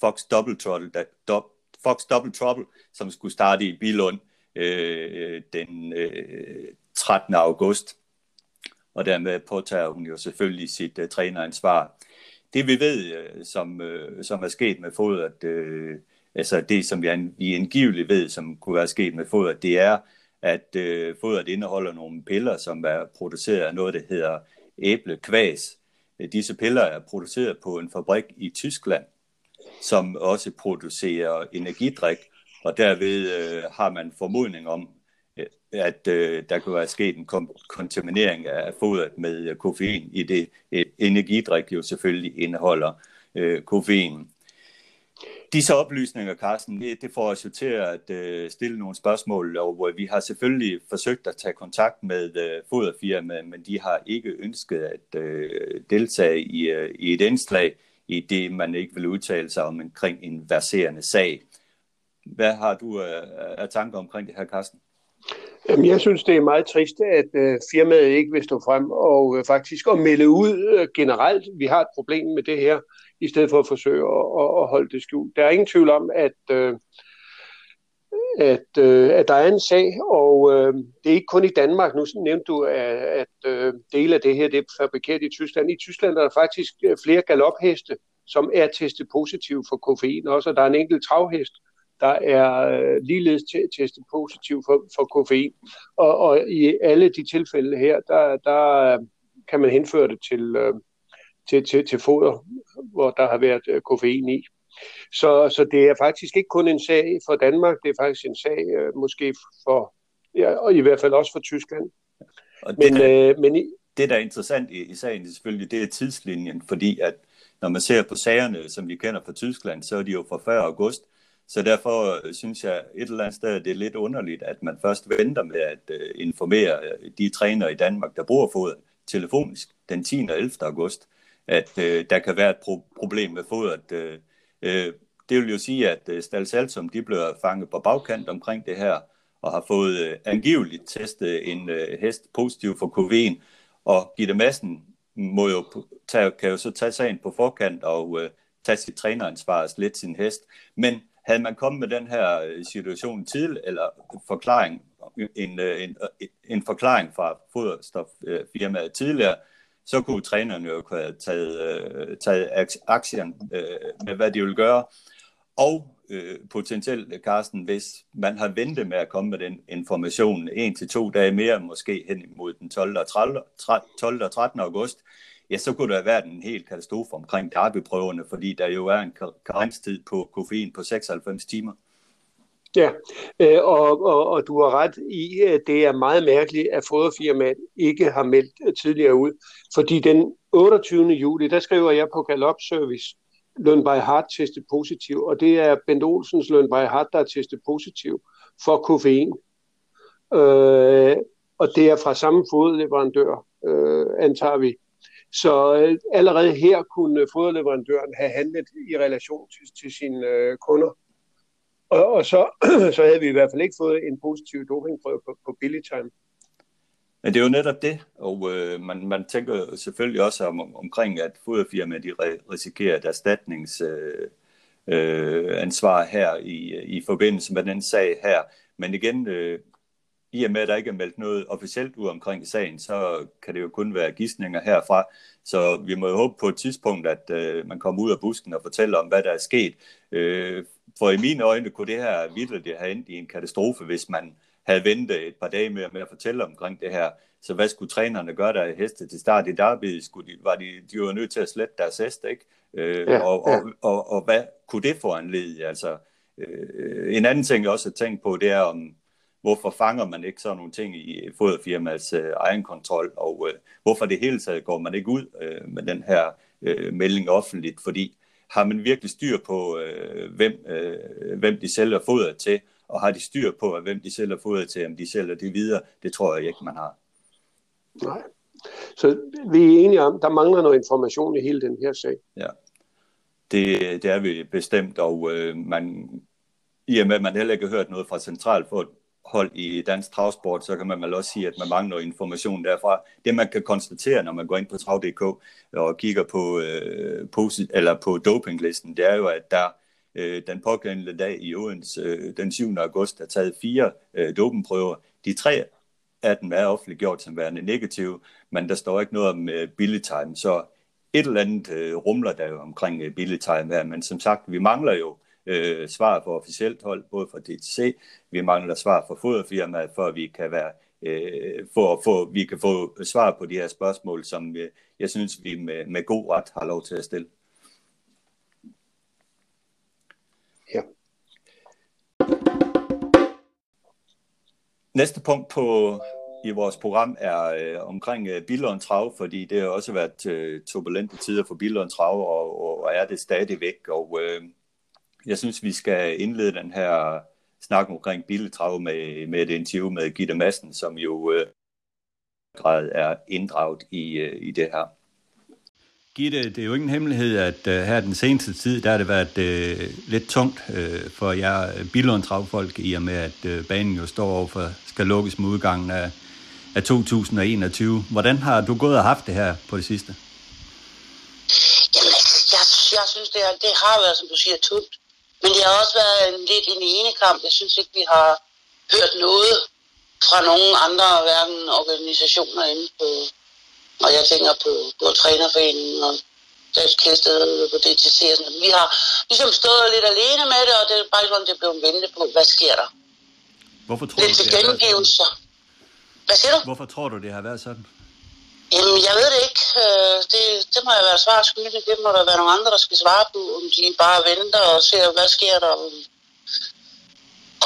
Fox Double Throttle, da, do, Fox Double Trouble, som skulle starte i Bilund øh, den øh, 13. august. Og dermed påtager hun jo selvfølgelig sit øh, træneransvar det vi ved, øh, som, øh, som er sket med fodret, øh, altså det som vi, vi angiveligt ved, som kunne være sket med fodret, det er, at øh, fodret indeholder nogle piller, som er produceret af noget, der hedder æblekvas. Øh, disse piller er produceret på en fabrik i Tyskland, som også producerer energidrik, og derved øh, har man formodning om, øh, at øh, der kunne være sket en kontaminering af fodret med øh, koffein, i det et energidrik jo selvfølgelig indeholder øh, koffein. Disse oplysninger, Carsten, det, det får os jo til at øh, stille nogle spørgsmål, og vi har selvfølgelig forsøgt at tage kontakt med øh, foderfirmaet, men de har ikke ønsket at øh, deltage i, øh, i et indslag, i det man ikke vil udtale sig om omkring en verserende sag. Hvad har du øh, af tanker omkring det her, Carsten? Jamen, jeg synes, det er meget trist, at øh, firmaet ikke vil stå frem og øh, faktisk at melde ud øh, generelt, vi har et problem med det her, i stedet for at forsøge at, at, at holde det skjult. Der er ingen tvivl om, at, øh, at, øh, at der er en sag, og øh, det er ikke kun i Danmark. Nu nævnte du, at, at øh, dele af det her det er fabrikeret i Tyskland. I Tyskland er der faktisk øh, flere galopheste, som er testet positiv for koffein også, og der er en enkelt travhest, der er øh, ligeledes testet positiv for, for koffein. Og, og i alle de tilfælde her, der, der øh, kan man henføre det til, øh, til, til, til foder, hvor der har været øh, koffein i. Så, så det er faktisk ikke kun en sag for Danmark, det er faktisk en sag øh, måske for, ja, og i hvert fald også for Tyskland. Og det, men, der, øh, men i, det, der er interessant i, i sagen, det selvfølgelig, det er tidslinjen, fordi at når man ser på sagerne, som vi kender fra Tyskland, så er de jo fra 1. august, så derfor øh, synes jeg et eller andet sted, det er lidt underligt, at man først venter med at uh, informere øh, de trænere i Danmark, der bruger foder telefonisk den 10. og 11. august, at øh, der kan være et pro- problem med fodret. Øh, det det vil jo sige, at øh, Stal de bliver fanget på bagkant omkring det her, og har fået øh, angiveligt testet en øh, hest positiv for covid og Gitte Madsen må jo tage, kan jo så tage sagen på forkant og øh, tage sit træneransvar og slet sin hest. Men havde man kommet med den her øh, situation til, eller forklaring, en, øh, en, en forklaring fra foderstoffirmaet tidligere, så kunne trænerne jo have taget, øh, taget aktien øh, med, hvad de vil gøre. Og øh, potentielt, Carsten, hvis man har ventet med at komme med den information en til to dage mere, måske hen imod den 12. og, 30, 12. og 13. august, ja, så kunne der være en helt katastrofe omkring derbyprøverne, fordi der jo er en karenstid på koffein på 96 timer. Ja, øh, og, og, og du har ret i, at det er meget mærkeligt, at foderfirmaet ikke har meldt øh, tidligere ud. Fordi den 28. juli, der skriver jeg på Galop Service, Løn by Heart testet positiv, og det er Bent Olsens Løn by Heart, der er testet positiv for koffein. Øh, og det er fra samme fodleverandør, øh, antager vi. Så øh, allerede her kunne foderleverandøren have handlet i relation til, til sine øh, kunder. Og, og så, så havde vi i hvert fald ikke fået en positiv dopingprøve på, på Billy Time. Men det er jo netop det, og øh, man, man tænker selvfølgelig også om, omkring, at foderfirmaer de risikerer et erstatningsansvar øh, øh, her i, i forbindelse med den sag her. Men igen, øh, i og med, at der ikke er meldt noget officielt ud omkring sagen, så kan det jo kun være gidsninger herfra. Så vi må jo håbe på et tidspunkt, at øh, man kommer ud af busken og fortæller om, hvad der er sket. Øh, for i mine øjne kunne det her virkelig have endt i en katastrofe, hvis man havde ventet et par dage med, med at fortælle omkring det her. Så hvad skulle trænerne gøre der heste til start i derby? Skulle de, var de, de var nødt til at slette deres hest, ikke? Øh, ja, og, ja. Og, og, og, hvad kunne det få anlede? Altså, øh, en anden ting, jeg også har tænkt på, det er om, hvorfor fanger man ikke sådan nogle ting i foderfirmas øh, egen kontrol, og øh, hvorfor det hele taget går man ikke ud øh, med den her øh, melding offentligt, fordi har man virkelig styr på, øh, hvem, øh, hvem de sælger foder til, og har de styr på, hvem de sælger foder til, om de sælger det videre, det tror jeg ikke, man har. Nej. Så vi er enige om, der mangler noget information i hele den her sag. Ja, det, det er vi bestemt, og øh, man, i og med, at man heller ikke har hørt noget fra centralt hold i dansk travsport, så kan man vel også sige, at man mangler information derfra. Det man kan konstatere, når man går ind på trav.dk og kigger på, øh, på, eller på dopinglisten, det er jo, at der øh, den pågældende dag i Odense øh, den 7. august er taget fire øh, dopingprøver. De tre af dem er offentliggjort som værende negative, men der står ikke noget om øh, billig time, så et eller andet øh, rumler der jo omkring øh, billig time her, men som sagt, vi mangler jo øh, svar på officielt hold, både fra DTC, vi mangler svar fra foderfirmaet, for at vi kan være øh, for at få, vi kan få svar på de her spørgsmål, som øh, jeg synes, vi med, med god ret har lov til at stille. Næste punkt på i vores program er øh, omkring øh, Billund Trav, fordi det har også været øh, turbulente tider for Billund Trav, og, og er det stadigvæk. Og øh, jeg synes, vi skal indlede den her snak omkring Billund Trav med, med et interview med Gitte Madsen, som jo øh, grad er inddraget i, øh, i det her. Gitte, det er jo ingen hemmelighed, at uh, her den seneste tid, der har det været uh, lidt tungt uh, for jer Billund Travfolk, i og med at uh, banen jo står overfor, skal lukkes med udgangen af, af 2021. Hvordan har du gået og haft det her på det sidste? Jamen, jeg, jeg synes, det, er, det har været, som du siger, tungt. Men det har også været lidt en ene kamp. Jeg synes ikke, vi har hørt noget fra nogen andre, hverken organisationer inde på, og jeg tænker på, på trænerforeningen og Dansk Kæsted på DTC. Og sådan. Vi har ligesom stået lidt alene med det, og det er bare sådan, det blev ventet på, hvad sker der? Hvorfor tror lidt du, det gengivelser. Hvad siger du? Hvorfor tror du, det har været sådan? Jamen, jeg ved det ikke. Øh, det, det må jeg være svar skyldig. Det må der være nogle andre, der skal svare på, om de bare venter og ser, hvad sker der.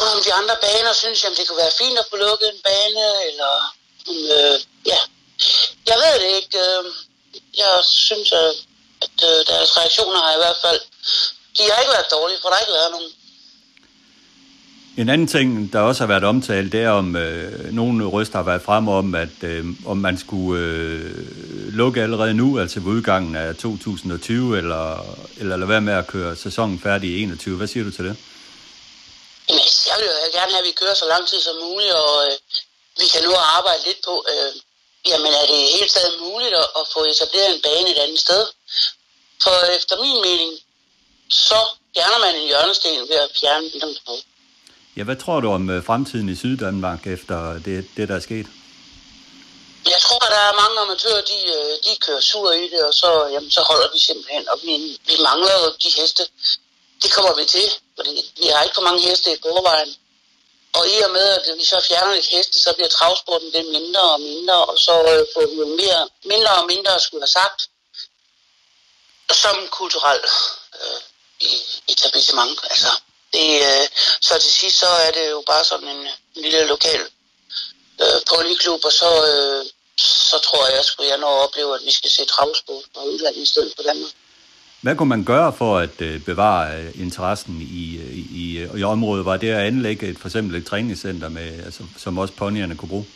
Og om de andre baner synes, at det kunne være fint at få lukket en bane, eller om, øh, ja, jeg ved det ikke. Øh, jeg synes, at øh, deres reaktioner har i hvert fald... De har ikke været dårlige, for der har ikke været nogen. En anden ting, der også har været omtalt, det er om øh, nogle røster har været frem om, at øh, om man skulle øh, lukke allerede nu, altså ved udgangen af 2020, eller, eller lade være med at køre sæsonen færdig i 21. Hvad siger du til det? Altså, jeg vil jo gerne have, at vi kører så lang tid som muligt, og øh, vi kan nu arbejde lidt på, øh, jamen er det helt taget muligt at, at få etableret en bane et andet sted? For efter min mening, så fjerner man en hjørnesten ved at fjerne Billundsbro. Ja, hvad tror du om øh, fremtiden i Syddanmark efter det, det der er sket? Jeg tror, at der er mange amatører, de, øh, de kører sur i det, og så, jamen, så holder vi simpelthen. Og vi, vi mangler jo de heste. Det kommer vi til, fordi vi har ikke for mange heste i forvejen. Og i og med, at vi så fjerner et heste, så bliver travsporten det mindre og mindre, og så øh, får vi jo mere, mindre og mindre, skulle have sagt, som kulturelt øh, etablissement. Altså, det, øh, så til sidst, så er det jo bare sådan en, lille lokal øh, polyklub, og så, øh, så tror jeg, at jeg når at opleve, at vi skal se travsport fra udlandet i stedet for Danmark. Hvad kunne man gøre for at øh, bevare øh, interessen i, i, i, i området? Var det at anlægge et, for eksempel et træningscenter, med, altså, som også ponyerne kunne bruge?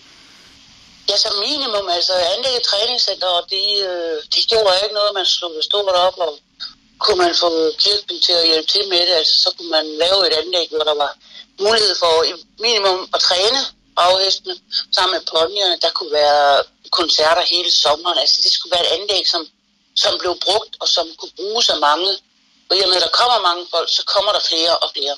Ja, som minimum, altså anlægge et træningscenter, og det, øh, det gjorde ikke noget, man slog det stort op, og kunne man få kirken til at hjælpe til med det, altså så kunne man lave et anlæg, hvor der var mulighed for i minimum at træne baghestene sammen med ponyerne. Der kunne være koncerter hele sommeren, altså det skulle være et anlæg, som som blev brugt og som kunne bruges af mange. Og i og med, at der kommer mange folk, så kommer der flere og flere.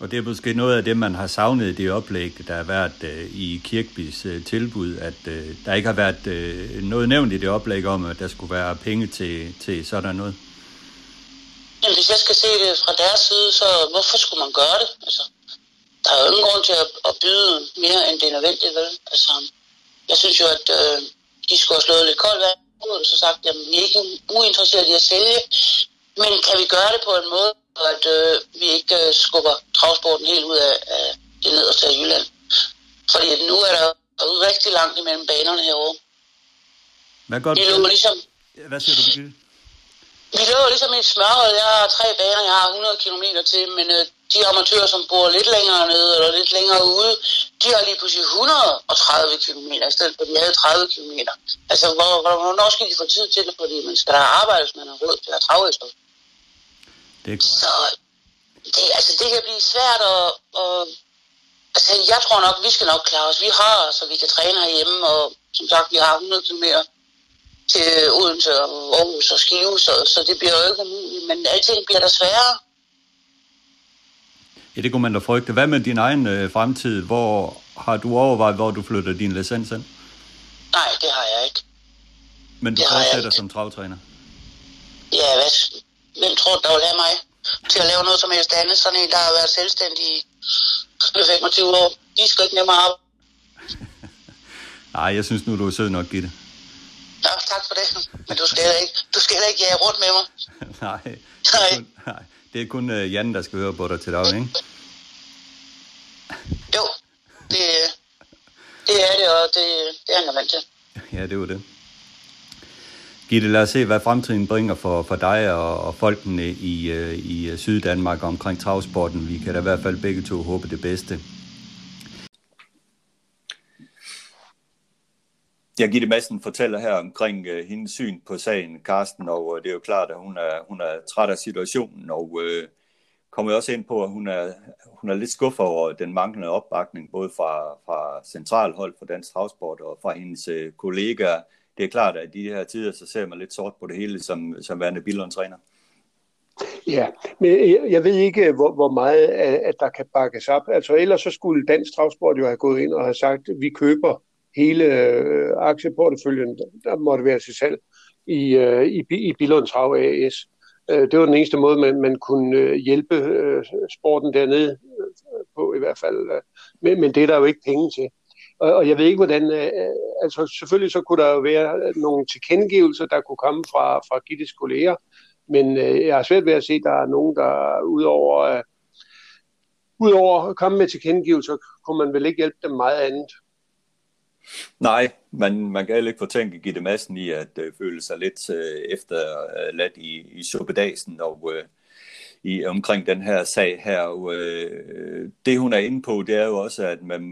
Og det er måske noget af det, man har savnet i det oplæg, der har været øh, i Kirkbys øh, tilbud, at øh, der ikke har været øh, noget nævnt i det oplæg om, at der skulle være penge til, til sådan noget. Jamen, hvis jeg skal se det fra deres side, så hvorfor skulle man gøre det? Altså, der er jo ingen grund til at, at byde mere, end det er nødvendigt, vel? Altså, jeg synes jo, at øh, de skulle have slået lidt koldt vand og så sagt, at vi er ikke uinteresserede i at sælge, men kan vi gøre det på en måde, at øh, vi ikke øh, skubber travsporten helt ud af, af det nederste af Jylland? Fordi nu er der rigtig langt imellem banerne herovre. Hvad gør du? Det lå ligesom... Hvad siger du, Birgitte? Vi lå ligesom i et smørhul. Jeg har tre baner, jeg har 100 km til, men øh, de amatører, som bor lidt længere nede eller lidt længere ude, de har lige pludselig 130 km i stedet for, de havde 30 km. Altså, hvor, hvor, hvornår skal de få tid til det? Fordi man skal da arbejde, hvis man har råd til at have Det er korrekt. Så det, altså, det kan blive svært at, at Altså, jeg tror nok, vi skal nok klare os. Vi har, så vi kan træne herhjemme, og som sagt, vi har 100 km til Odense og Aarhus og Skive, så, så det bliver jo ikke umuligt. Men alting bliver der sværere. Ja, det kunne man da frygte. Hvad med din egen øh, fremtid? Hvor har du overvejet, hvor du flytter din licens ind? Nej, det har jeg ikke. Men du fortsætter som travtræner? Ja, hvad, hvem tror der vil have mig til at lave noget som helst andet? Sådan en, der har været selvstændig i 25 år. De skal ikke nemmere arbejde. Nej, jeg synes nu, du er sød nok, Gitte. Ja, tak for det. Men du skal ikke, du skal ikke jage rundt med mig. nej, det er kun, nej, det er kun uh, Jan, der skal høre på dig til dag, ikke? Jo, det, det er det, og det, det er han vant til. Ja, det var det. Gitte, lad os se, hvad fremtiden bringer for, for dig og, og folkene i, i Syddanmark omkring travsporten. Vi kan da i hvert fald begge to håbe det bedste. Ja, Gitte Madsen fortæller her omkring øh, hendes syn på sagen, Karsten, og øh, det er jo klart, at hun er, hun er træt af situationen, og øh, kommer også ind på, at hun er, hun er lidt skuffet over den manglende opbakning, både fra, fra centralhold for Dansk Travsport og fra hendes øh, kollegaer. Det er klart, at i de her tider, så ser man lidt sort på det hele som, som værende Billund-træner. Ja, men jeg ved ikke, øh, hvor, hvor meget øh, at der kan bakkes op. Altså ellers så skulle Dansk Travsport jo have gået ind og have sagt, at vi køber hele øh, aktieporteføljen, der måtte være til salg i, øh, i, i Billunds Hav AS. Øh, det var den eneste måde, man, man kunne øh, hjælpe øh, sporten dernede øh, på i hvert fald. Øh. Men, men det er der jo ikke penge til. Og, og jeg ved ikke, hvordan... Øh, øh altså selvfølgelig så kunne der jo være øh, nogle tilkendegivelser, der kunne komme fra, fra Gittes kolleger, men øh, jeg har svært ved at se, at der er nogen, der udover... Øh, Udover at komme med tilkendegivelser, kunne man vel ikke hjælpe dem meget andet. Nej, man, man kan heller ikke fortænke Gitte Madsen i at øh, føle sig lidt øh, efterladt i, i suppedasen, og øh, i omkring den her sag her. Og, øh, det hun er inde på, det er jo også, at man,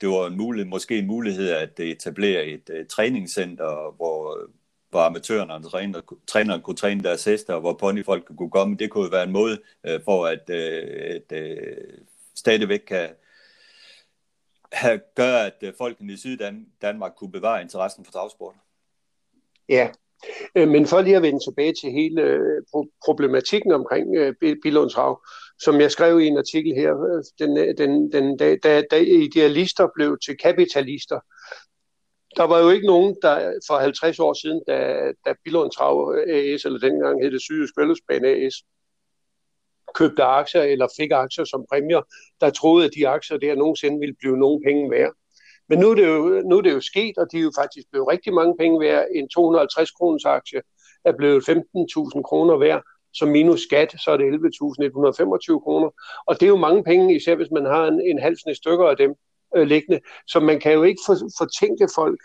det var en mulighed, måske en mulighed at etablere et øh, træningscenter, hvor øh, hvor amatørerne og træner, træneren kunne træne deres heste, og hvor ponyfolk kunne komme. Det kunne være en måde øh, for, at, øh, at øh, stadigvæk kan have, gøre, at folk folkene i Syddanmark kunne bevare interessen for travsport. Ja, øh, men for lige at vende tilbage til hele øh, problematikken omkring Bilundshav, som jeg skrev i en artikel her, den, den, den, da, da, da idealister blev til kapitalister, der var jo ikke nogen, der for 50 år siden, da, da Billund Trav AS, eller dengang hed det Sydjysk Vældesbane AS, købte aktier eller fik aktier som præmier, der troede, at de aktier der nogensinde ville blive nogen penge værd. Men nu er, det jo, nu er det jo sket, og de er jo faktisk blevet rigtig mange penge værd. En 250 kroners aktie er blevet 15.000 kroner værd, så minus skat, så er det 11.125 kroner. Og det er jo mange penge, især hvis man har en, en halv stykker af dem øh, liggende. Så man kan jo ikke for, fortænke folk,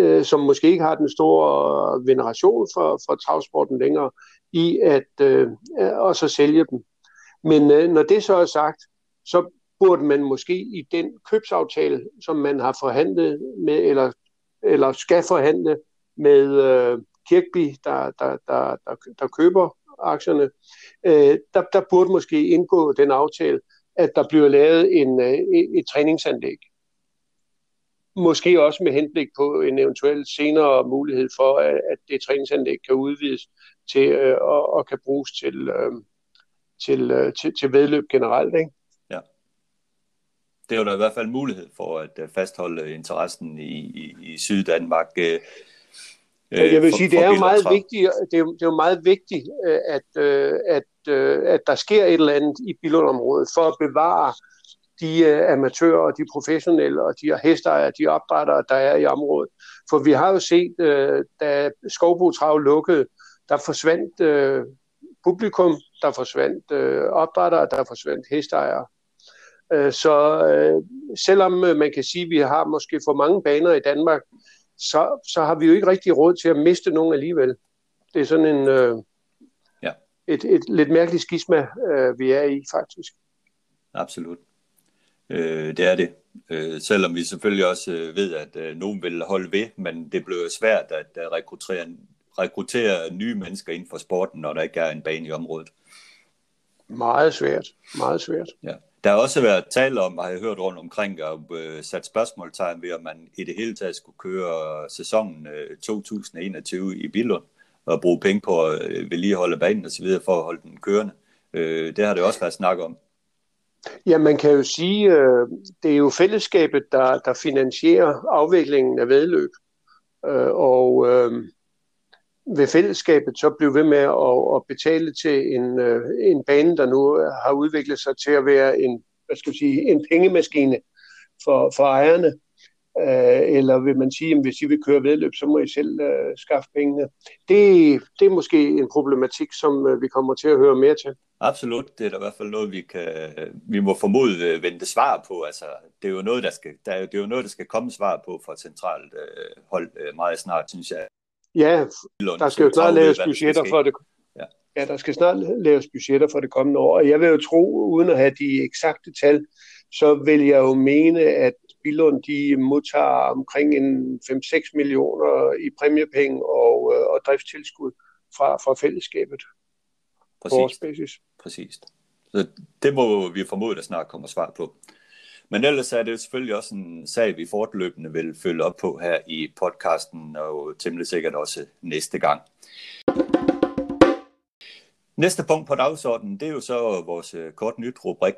øh, som måske ikke har den store øh, veneration for, for travsporten længere, i at øh, og så sælge dem. Men øh, når det så er sagt, så burde man måske i den købsaftale, som man har forhandlet med, eller, eller skal forhandle med øh, Kirkby, der, der, der, der, der køber aktierne, øh, der, der burde måske indgå den aftale, at der bliver lavet en, øh, et, træningsanlæg. Måske også med henblik på en eventuel senere mulighed for, at det træningsanlæg kan udvides til øh, og, og kan bruges til, øh, til, øh, til, til vedløb generelt. Ikke? Ja. Det er jo da i hvert fald mulighed for at øh, fastholde interessen i, i, i Syddanmark. Øh, jeg vil for, sige, det er jo meget vigtigt, det er, det er jo meget vigtigt, at, at, at der sker et eller andet i Billundområdet for at bevare de amatører og de professionelle og de hesteejere, de opdrættere, der er i området. For vi har jo set, da Skovbo Trav lukkede, der forsvandt publikum, der forsvandt øh, opdrættere, der forsvandt hestejere. Øh, så øh, selvom øh, man kan sige, at vi har måske for mange baner i Danmark, så, så har vi jo ikke rigtig råd til at miste nogen alligevel. Det er sådan en, øh, ja. et, et lidt mærkeligt skisma, øh, vi er i faktisk. Absolut. Øh, det er det. Øh, selvom vi selvfølgelig også øh, ved, at øh, nogen vil holde ved, men det bliver svært at uh, rekruttere rekruttere nye mennesker ind for sporten, når der ikke er en bane i området? Meget svært. Meget svært. Ja. Der har også været tale om, har jeg hørt rundt omkring, og øh, sat spørgsmålstegn ved, om man i det hele taget skulle køre sæsonen øh, 2021 i Billund, og bruge penge på at øh, vedligeholde banen osv. for at holde den kørende. Øh, det har det også været snak om. Ja, man kan jo sige, øh, det er jo fællesskabet, der, der finansierer afviklingen af vedløb. Øh, og øh, ved fællesskabet så blive ved med at, at betale til en, øh, en bane, der nu øh, har udviklet sig til at være en, hvad skal jeg sige, en pengemaskine for, for ejerne. Øh, eller vil man sige, at hvis I vil køre vedløb, så må I selv øh, skaffe pengene. Det, det er måske en problematik, som øh, vi kommer til at høre mere til. Absolut, det er da i hvert fald noget, vi, kan, vi må formode vente svar på. Altså, det, er jo noget, der skal, der, det er jo noget, der skal komme svar på fra centralt øh, hold øh, meget snart, synes jeg. Ja, der skal jo snart laves budgetter for det. Ja. ja, der skal snart laves budgetter for det kommende år. Og jeg vil jo tro, uden at have de eksakte tal, så vil jeg jo mene, at Billund de modtager omkring en 5-6 millioner i præmiepenge og, øh, og driftstilskud fra, fra fællesskabet. Præcis. Præcis. Så det må vi formode, at snart kommer svar på. Men ellers er det jo selvfølgelig også en sag, vi fortløbende vil følge op på her i podcasten, og temmelig sikkert også næste gang. Næste punkt på dagsordenen, det er jo så vores øh, kort nyt rubrik,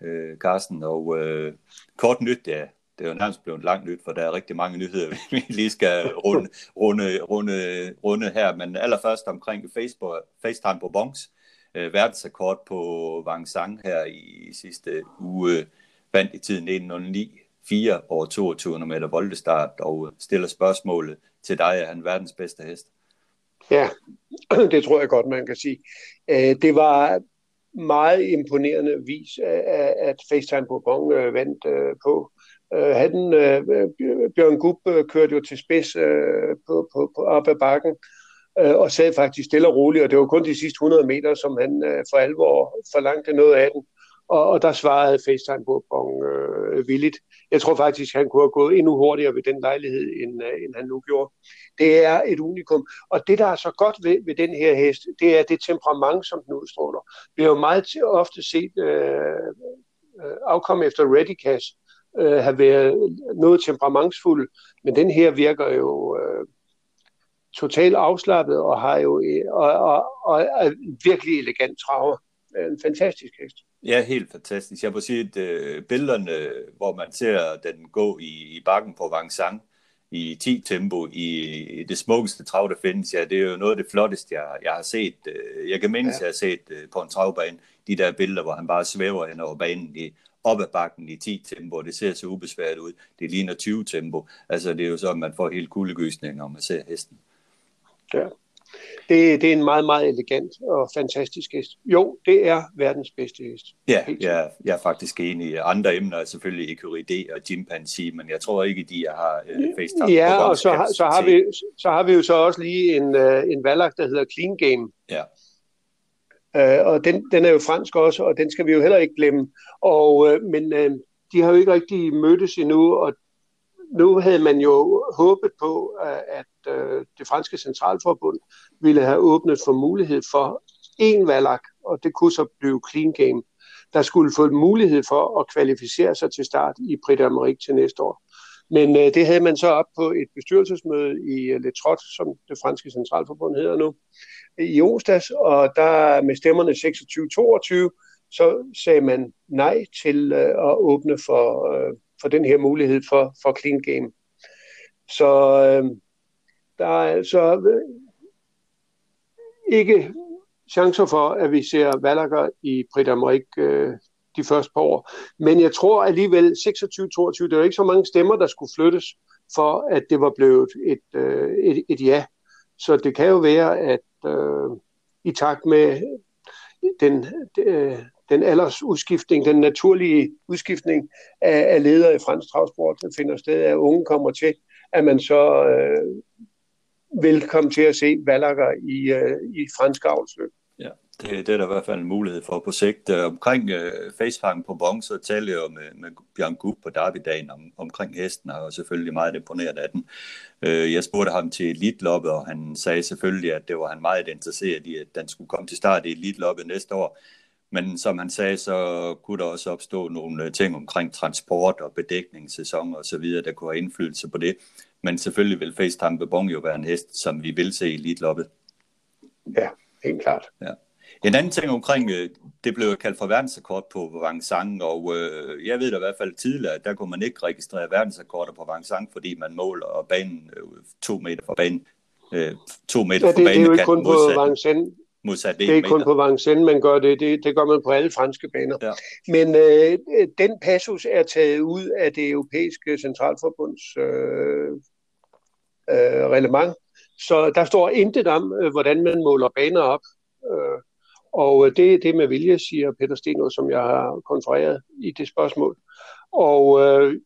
øh, Carsten. Og øh, kort nyt, ja, det er jo nærmest blevet langt nyt, for der er rigtig mange nyheder, vi lige skal runde, runde, runde, runde her. Men allerførst omkring Facebook, FaceTime på Bongs, øh, verdensrekord på Wang Sang her i sidste uge vandt i tiden 1909 4 over 22 meter voldestart og stiller spørgsmålet til dig, er han verdens bedste hest? Ja, det tror jeg godt, man kan sige. Øh, det var meget imponerende vis, at FaceTime Bourbon øh, vandt øh, på. Han, Bjørn Gub kørte jo til spids på, på, på op ad bakken, og sad faktisk stille og roligt, og det var kun de sidste 100 meter, som han for alvor forlangte noget af den. Og, og der svarede FaceTime på øh, villigt. Jeg tror faktisk, han kunne have gået endnu hurtigere ved den lejlighed, end, øh, end han nu gjorde. Det er et unikum. Og det, der er så godt ved, ved den her hest, det er det temperament, som den udstråler. Vi har jo meget ofte set øh, øh afkom efter Ready Cash øh, have været noget temperamentsfuld, men den her virker jo øh, totalt afslappet og har jo øh, og, og, og er virkelig elegant traver. En fantastisk hest. Ja, helt fantastisk. Jeg må sige, at øh, billederne, hvor man ser den gå i, i bakken på Vangsang i 10 tempo i, i det smukkeste trav, der findes, ja, det er jo noget af det flotteste, jeg, jeg har set. Øh, jeg kan mindes, ja. jeg har set øh, på en travbane, de der billeder, hvor han bare svæver hen over banen i, op ad bakken i 10 tempo, og det ser så ubesværet ud. Det ligner 20 tempo. Altså, det er jo så, at man får helt kuldegysning, når man ser hesten. Ja. Det, det er en meget, meget elegant og fantastisk hest. Jo, det er verdens bedste hest. Ja, ja jeg er faktisk enig. Andre emner er selvfølgelig Ecuridé og Chimpanzee, men jeg tror ikke, de har øh, FaceTime. Ja, og så, har, så, har vi, så har vi jo så også lige en, uh, en valg, der hedder Clean Game. Ja. Uh, og den, den er jo fransk også, og den skal vi jo heller ikke glemme. Og, uh, men uh, de har jo ikke rigtig mødtes endnu, og nu havde man jo håbet på, øh, at øh, det franske centralforbund ville have åbnet for mulighed for en valak, og det kunne så blive clean game, der skulle få mulighed for at kvalificere sig til start i Prix d'Amérique til næste år. Men øh, det havde man så op på et bestyrelsesmøde i øh, Le Trot, som det franske centralforbund hedder nu, i onsdags, og der med stemmerne 26-22, så sagde man nej til øh, at åbne for, øh, for den her mulighed for, for clean game. Så øh, der er altså øh, ikke chancer for, at vi ser Valager i Brit Amerik øh, de første par år. Men jeg tror alligevel 26-22, der er ikke så mange stemmer, der skulle flyttes, for at det var blevet et, øh, et, et ja. Så det kan jo være, at øh, i takt med den, øh, den aldersudskiftning, den naturlige udskiftning af, af ledere i fransk travsport, der finder sted, at unge kommer til, at man så øh, vil komme til at se Valakker i, øh, i fransk avlsløb. Ja, det, det er der i hvert fald en mulighed for på sigt. Øh, omkring øh, facefangen på Bon, så talte jeg med, med Bjørn Gub på Derby-dagen om, omkring hesten, og selvfølgelig meget imponeret af den. Øh, jeg spurgte ham til elitloppet, og han sagde selvfølgelig, at det var han meget interesseret i, at den skulle komme til start i elitloppet næste år. Men som han sagde, så kunne der også opstå nogle ting omkring transport og bedækningssæson og så videre, der kunne have indflydelse på det. Men selvfølgelig vil FaceTime Bebong jo være en hest, som vi vil se i elitloppet. Ja, helt klart. Ja. En anden ting omkring, øh, det blev kaldt for verdensrekord på Vangsang, og øh, jeg ved da i hvert fald tidligere, at der kunne man ikke registrere verdensrekorder på Vangsang, fordi man måler banen øh, to meter fra banen. Øh, to meter ja, det, fra banen. Det er jo ikke kun på Vangsang modsat det er ikke kun på Vincennes, man gør det. det. Det gør man på alle franske baner. Ja. Men øh, den passus er taget ud af det europæiske centralforbunds øh, øh, relevant. Så der står intet om, øh, hvordan man måler baner op. Øh, og det er det med vilje, siger Peter Steno, som jeg har konfereret i det spørgsmål. Og øh,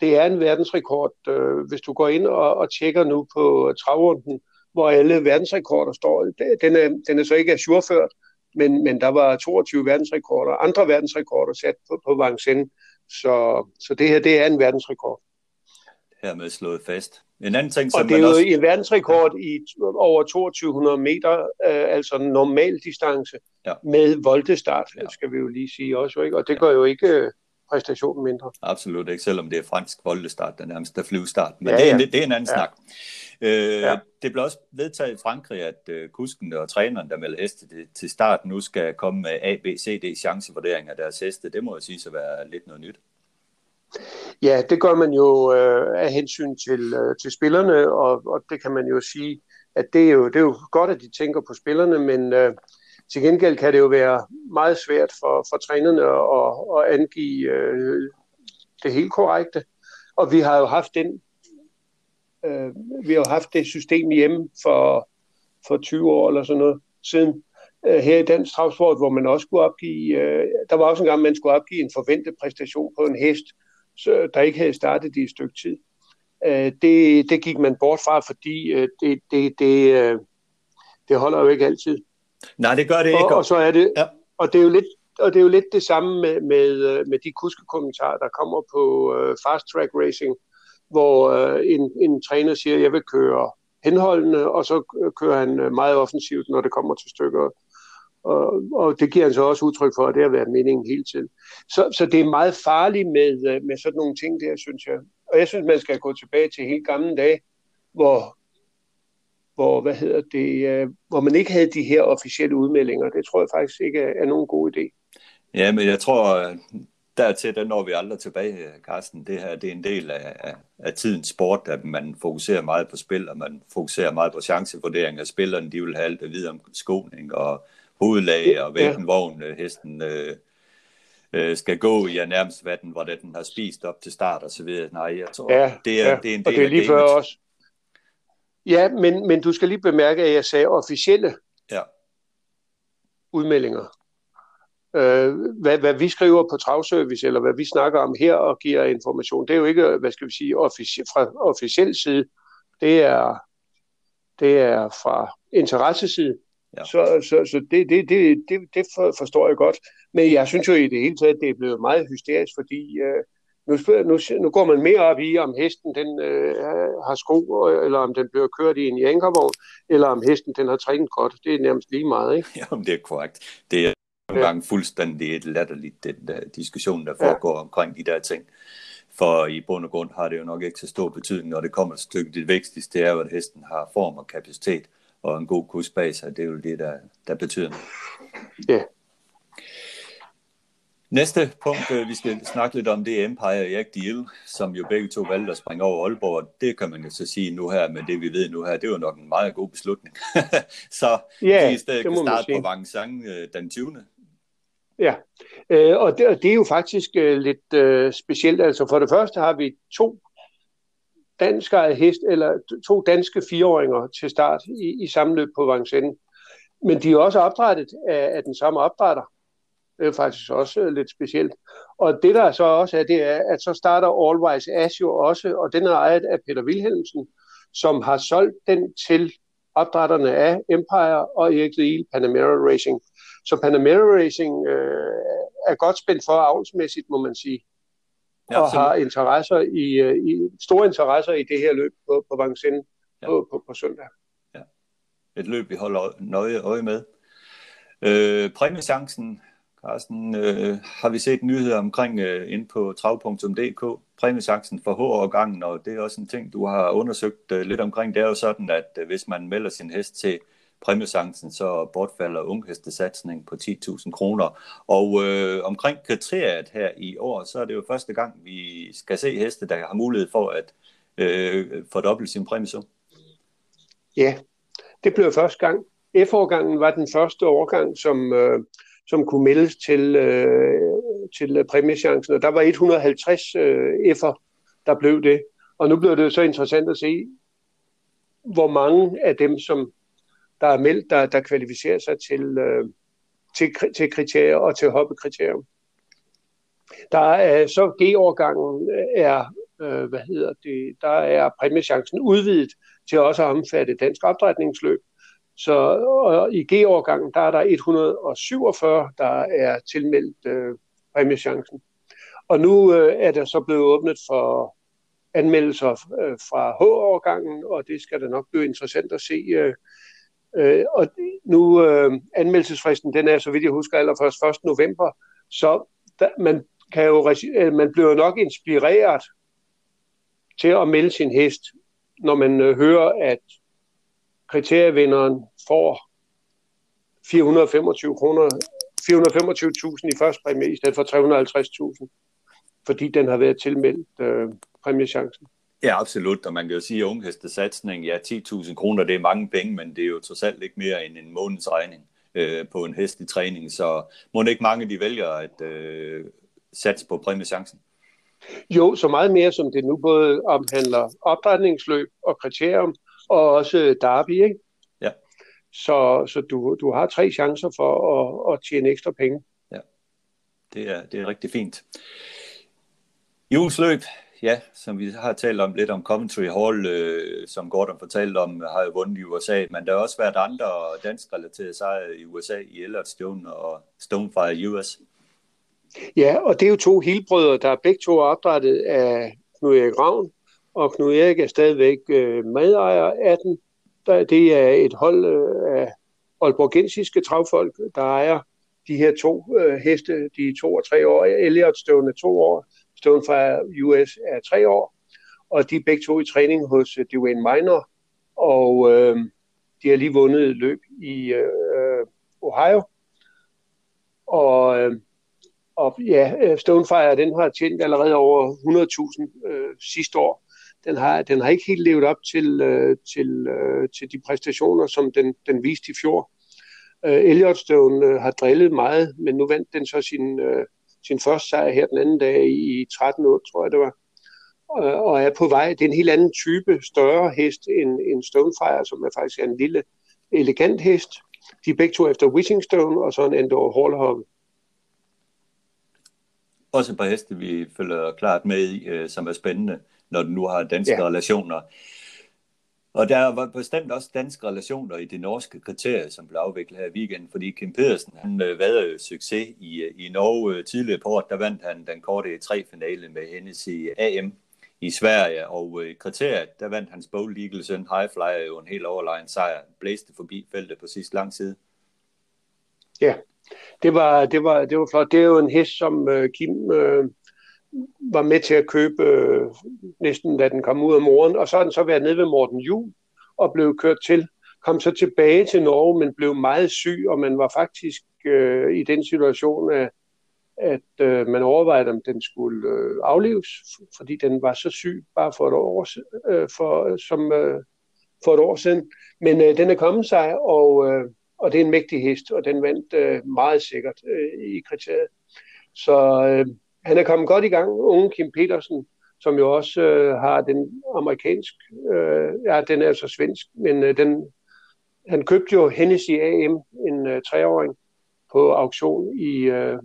det er en verdensrekord. Øh, hvis du går ind og, og tjekker nu på travrunden, hvor alle verdensrekorder står. Den er, den er så ikke ajourført, men, men der var 22 verdensrekorder, andre verdensrekorder sat på, på Vincennes. Så, så det her, det er en verdensrekord. Hermed slået fast. En anden ting, som og det er jo også... en verdensrekord i over 2200 meter, øh, altså normal distance, ja. med voldestart, ja. skal vi jo lige sige også. Ikke? Og det gør jo ikke øh, præstationen mindre. Absolut ikke, selvom det er fransk voldestart, den nærmeste flyvestart. Men ja, det, er, det, det er en anden ja. snak. Øh, ja. Det blev også vedtaget i Frankrig, at øh, kusken og træneren, der melder heste til, til start, nu skal komme med A, B, C, D chancevurdering af deres heste. Det må jo sige at være lidt noget nyt. Ja, det gør man jo øh, af hensyn til, øh, til spillerne, og, og det kan man jo sige, at det er jo, det er jo godt, at de tænker på spillerne, men øh, til gengæld kan det jo være meget svært for, for trænerne at, at angive øh, det helt korrekte. Og vi har jo haft den øh, vi har jo haft det system hjemme for, for 20 år eller sådan noget siden øh, her i dansk travsport, hvor man også skulle opgive, øh, der var også en gang, man skulle opgive en forventet præstation på en hest, så, der ikke havde startet i et stykke tid. Øh, det, det gik man bort fra, fordi øh, det, det, det, øh, det holder jo ikke altid. Nej, det gør det ikke. Og, og så er det, ja. og det er jo lidt, og det er jo lidt det samme med, med, øh, med de kuskekommentarer, der kommer på uh, fast track racing, hvor øh, en, en træner siger, at jeg vil køre henholdende, og så kører han øh, meget offensivt, når det kommer til stykker. Og, og det giver han så også udtryk for, at det har været meningen hele tiden. Så, så det er meget farligt med, øh, med sådan nogle ting der, synes jeg. Og jeg synes, man skal gå tilbage til helt gamle dage, hvor, hvor, hvad hedder det, øh, hvor man ikke havde de her officielle udmeldinger. Det tror jeg faktisk ikke er, er nogen god idé. Ja, men jeg tror, dertil, der når vi aldrig tilbage, Carsten. Det her det er en del af, af, af tidens sport, at man fokuserer meget på spil, og man fokuserer meget på chancevurdering af spillerne. De vil have alt at vide om skoning og hovedlag, og hvilken ja. vogn øh, hesten øh, øh, skal gå i, og nærmest hvad den, hvor den har spist op til start og så videre. Nej, jeg tror, ja, det, er, ja. det er en del og det er lige af før også. Ja, men, men du skal lige bemærke, at jeg sagde officielle ja. udmeldinger øh, hvad, hvad vi skriver på travservice, eller hvad vi snakker om her og giver information, det er jo ikke, hvad skal vi sige, offici- fra officiel side. Det er, det er fra interesseside. Ja. Så, så, så det, det, det, det, det forstår jeg godt. Men jeg synes jo i det hele taget, det er blevet meget hysterisk, fordi øh, nu, nu, nu går man mere op i, om hesten den øh, har sko, eller om den bliver kørt i en jænkervogn, eller om hesten den har trænet godt. Det er nærmest lige meget, ikke? Ja, det er korrekt. Det er nogle ja. gange fuldstændig et latterligt den der diskussion, der foregår ja. omkring de der ting. For i bund og grund har det jo nok ikke så stor betydning, når det kommer et stykke. Det vigtigste er jo, at hesten har form og kapacitet og en god kurs bag sig. Det er jo det, der, der betyder noget. Ja, Næste punkt, øh, vi skal snakke lidt om, det er Empire og Deal, som jo begge to valgte at springe over Aalborg. Det kan man jo så sige nu her, men det vi ved nu her, det var nok en meget god beslutning. så yeah, de i stedet kan starte på Vangsang øh, den 20. Ja, øh, og, det, og det er jo faktisk øh, lidt øh, specielt. Altså for det første har vi to danske hest, eller to danske fireåringer til start i, i sammenløb på Vincennes. Men de er også opdrettet af, af den samme opdrætter. Det er faktisk også øh, lidt specielt. Og det der så også er, det er, at så starter Allwise Ash jo også, og den er ejet af Peter Wilhelmsen, som har solgt den til opdrætterne af Empire og Erik Liel Panamera Racing. Så Panamera Racing øh, er godt spændt for avlsmæssigt, må man sige. Ja, og har interesser i, øh, i, store interesser i det her løb på, på Vincennes ja. på, på, på søndag. Ja. Et løb, vi holder nøje øje med. Øh, præmiechancen Carsten, øh, har vi set nyheder omkring øh, ind på trav.dk, præmiesaksen for H-årgangen, og det er også en ting, du har undersøgt øh, lidt omkring. Det er jo sådan, at øh, hvis man melder sin hest til præmiesancen, så bortfalder unghestesatsning på 10.000 kroner. Og øh, omkring kriteriet her i år, så er det jo første gang, vi skal se heste, der har mulighed for at øh, fordoble sin præmiesum. Ja, det blev første gang. F-årgangen var den første årgang, som, øh, som kunne meldes til, øh, til præmiechancen, og der var 150 øh, F'er, der blev det. Og nu bliver det så interessant at se, hvor mange af dem, som der er meldt, der, der kvalificerer sig til, øh, til, til kriterier og til hoppekriterier. Der er så G-årgangen er, øh, hvad hedder det, der er præmiechancen udvidet til også at omfatte dansk opdrætningsløb. Så og i G-årgangen, der er der 147, der er tilmeldt øh, præmiechancen. Og nu øh, er der så blevet åbnet for anmeldelser øh, fra H-årgangen, og det skal da nok blive interessant at se. Øh, øh, og nu øh, anmeldelsesfristen, den er, så vidt jeg husker, allerførst 1. november, så der, man, kan jo, øh, man bliver nok inspireret til at melde sin hest, når man øh, hører, at kriterievinderen får 425 kroner, 425.000 i første præmie i stedet for 350.000, fordi den har været tilmeldt øh, præmiechancen. Ja, absolut, og man kan jo sige, at unghestesatsning, ja, 10.000 kroner, det er mange penge, men det er jo trods alt ikke mere end en måneds regning øh, på en hest i træning, så må ikke mange, de vælger at øh, satse på præmiechancen? Jo, så meget mere, som det nu både omhandler opdrætningsløb og kriterium, og også Derby, ikke? Ja. Så, så du, du har tre chancer for at, at tjene ekstra penge. Ja, det er, det er rigtig fint. Julens løb, ja, som vi har talt om lidt om Coventry Hall, øh, som Gordon fortalte om, har jo vundet i USA, men der har også været andre dansk relaterede sejre i USA, i Ellert Stone og Stonefire US. Ja, og det er jo to helbrødre, der er begge to opdrettet af Knud Erik Ravn, og Knud Erik er stadigvæk øh, medejer af den. Det er et hold øh, af Aalborgensiske travfolk, der ejer de her to øh, heste, de to og tre år. Elliot stående to år, Stonefire fra US er tre år, og de er begge to i træning hos øh, Dwayne Minor, og øh, de har lige vundet et løb i øh, øh Ohio. Og, øh, og ja, øh, Stonefire, den har tjent allerede over 100.000 øh, sidste år. Den har, den har ikke helt levet op til, øh, til, øh, til de præstationer, som den, den viste i fjor. Øh, Elliotstone øh, har drillet meget, men nu vandt den så sin, øh, sin første sejr her den anden dag i 13 år, tror jeg det var. Og, og er på vej. Det er en helt anden type, større hest end, end Stonefire, som er faktisk en lille, elegant hest. De er begge to efter Whittingstone, og så en Endor Hallhoppe. Også et par heste, vi følger klart med i, øh, som er spændende, når du nu har danske ja. relationer. Og der var bestemt også danske relationer i det norske kriterie, som blev afviklet her i weekenden, fordi Kim Pedersen, han øh, havde jo succes i, øh, i Norge øh, tidligere på året, der vandt han den korte 3-finale med hendes i AM i Sverige, og øh, i kriteriet, der vandt hans Bold Eagle søn Highflyer jo en helt overlegen sejr, blæste forbi feltet på sidst lang tid. Ja, det var, det var, det var flot. Det er jo en hest, som øh, Kim øh, var med til at købe øh, næsten, da den kom ud af moren, og så har den så været nede ved Morten Jul og blev kørt til, kom så tilbage til Norge, men blev meget syg, og man var faktisk øh, i den situation, at, at øh, man overvejede, om den skulle øh, afleves, fordi den var så syg bare for et år, øh, for, som, øh, for et år siden. Men øh, den er kommet sig, og, øh, og det er en mægtig hest, og den vandt øh, meget sikkert øh, i kriteriet. Så øh, han er kommet godt i gang, unge Kim Petersen, som jo også øh, har den amerikansk, øh, ja, den er altså svensk, men øh, den, han købte jo Hennessy AM, en øh, treåring, på auktion i, øh,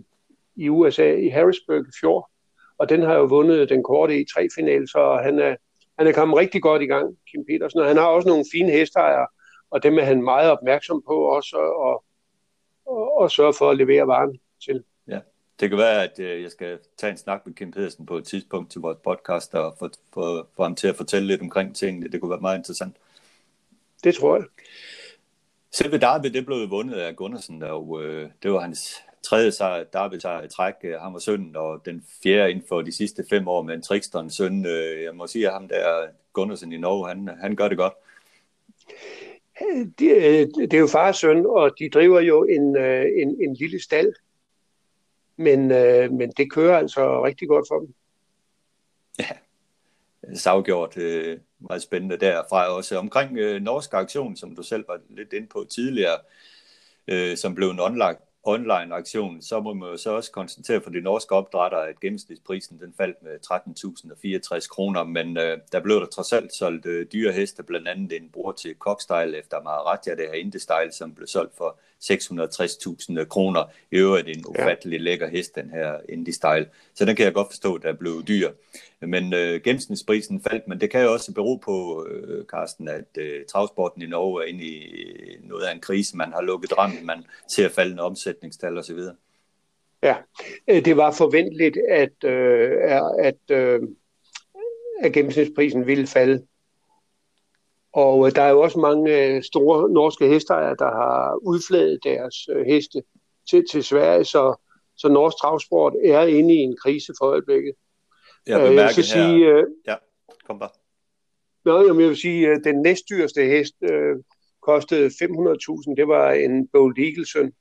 i USA, i Harrisburg i fjor, og den har jo vundet den korte e i tre final, så han er, han er kommet rigtig godt i gang, Kim Petersen, og han har også nogle fine hestejere, og dem er han meget opmærksom på også, og, og, og sørge for at levere varen til. Det kan være, at øh, jeg skal tage en snak med Kim Pedersen på et tidspunkt til vores podcast og få, få, få ham til at fortælle lidt omkring tingene. Det kunne være meget interessant. Det tror jeg. Selve Derby, det blev vundet af Gunnarsen, og øh, det var hans tredje sejr, Derby sejr i træk. Han var sønnen, og den fjerde inden for de sidste fem år med en Trixton søn. Øh, jeg må sige, at ham der, Gunnarsen i Norge, han, han gør det godt. Det, øh, det er jo fars søn, og de driver jo en, øh, en, en lille stald men, øh, men det kører altså rigtig godt for dem. Ja, savgjort øh, meget spændende derfra også. Omkring øh, norsk aktion, som du selv var lidt inde på tidligere, øh, som blev en online, online aktion, så må man jo så også konstatere for de norske opdrættere, at gennemsnitsprisen den faldt med 13.064 kroner, men øh, der blev der trods alt solgt øh, dyre heste, blandt andet en bror til Cockstyle efter Maharaja, det her Indestyle, som blev solgt for 660.000 kroner. I øvrigt en ufattelig ja. lækker hest, den her Indie Style. Så den kan jeg godt forstå, der blev dyr. Men øh, gennemsnitsprisen faldt, men det kan jo også bero på, øh, Carsten, at øh, travsporten i Norge er inde i noget af en krise. Man har lukket rammen, man ser faldende omsætningstal osv. Ja, øh, det var forventeligt, at, øh, at, øh, at gennemsnitsprisen ville falde. Og øh, der er jo også mange øh, store norske hestejere, der har udflaget deres øh, heste til, til Sverige, så, så norsk travsport er inde i en krise for øjeblikket. Jeg, øh, jeg vil her... sige, øh, ja, kom bare. Nå, jeg vil sige, at den næstdyreste hest øh, kostede 500.000. Det var en Bold Eaglesøn.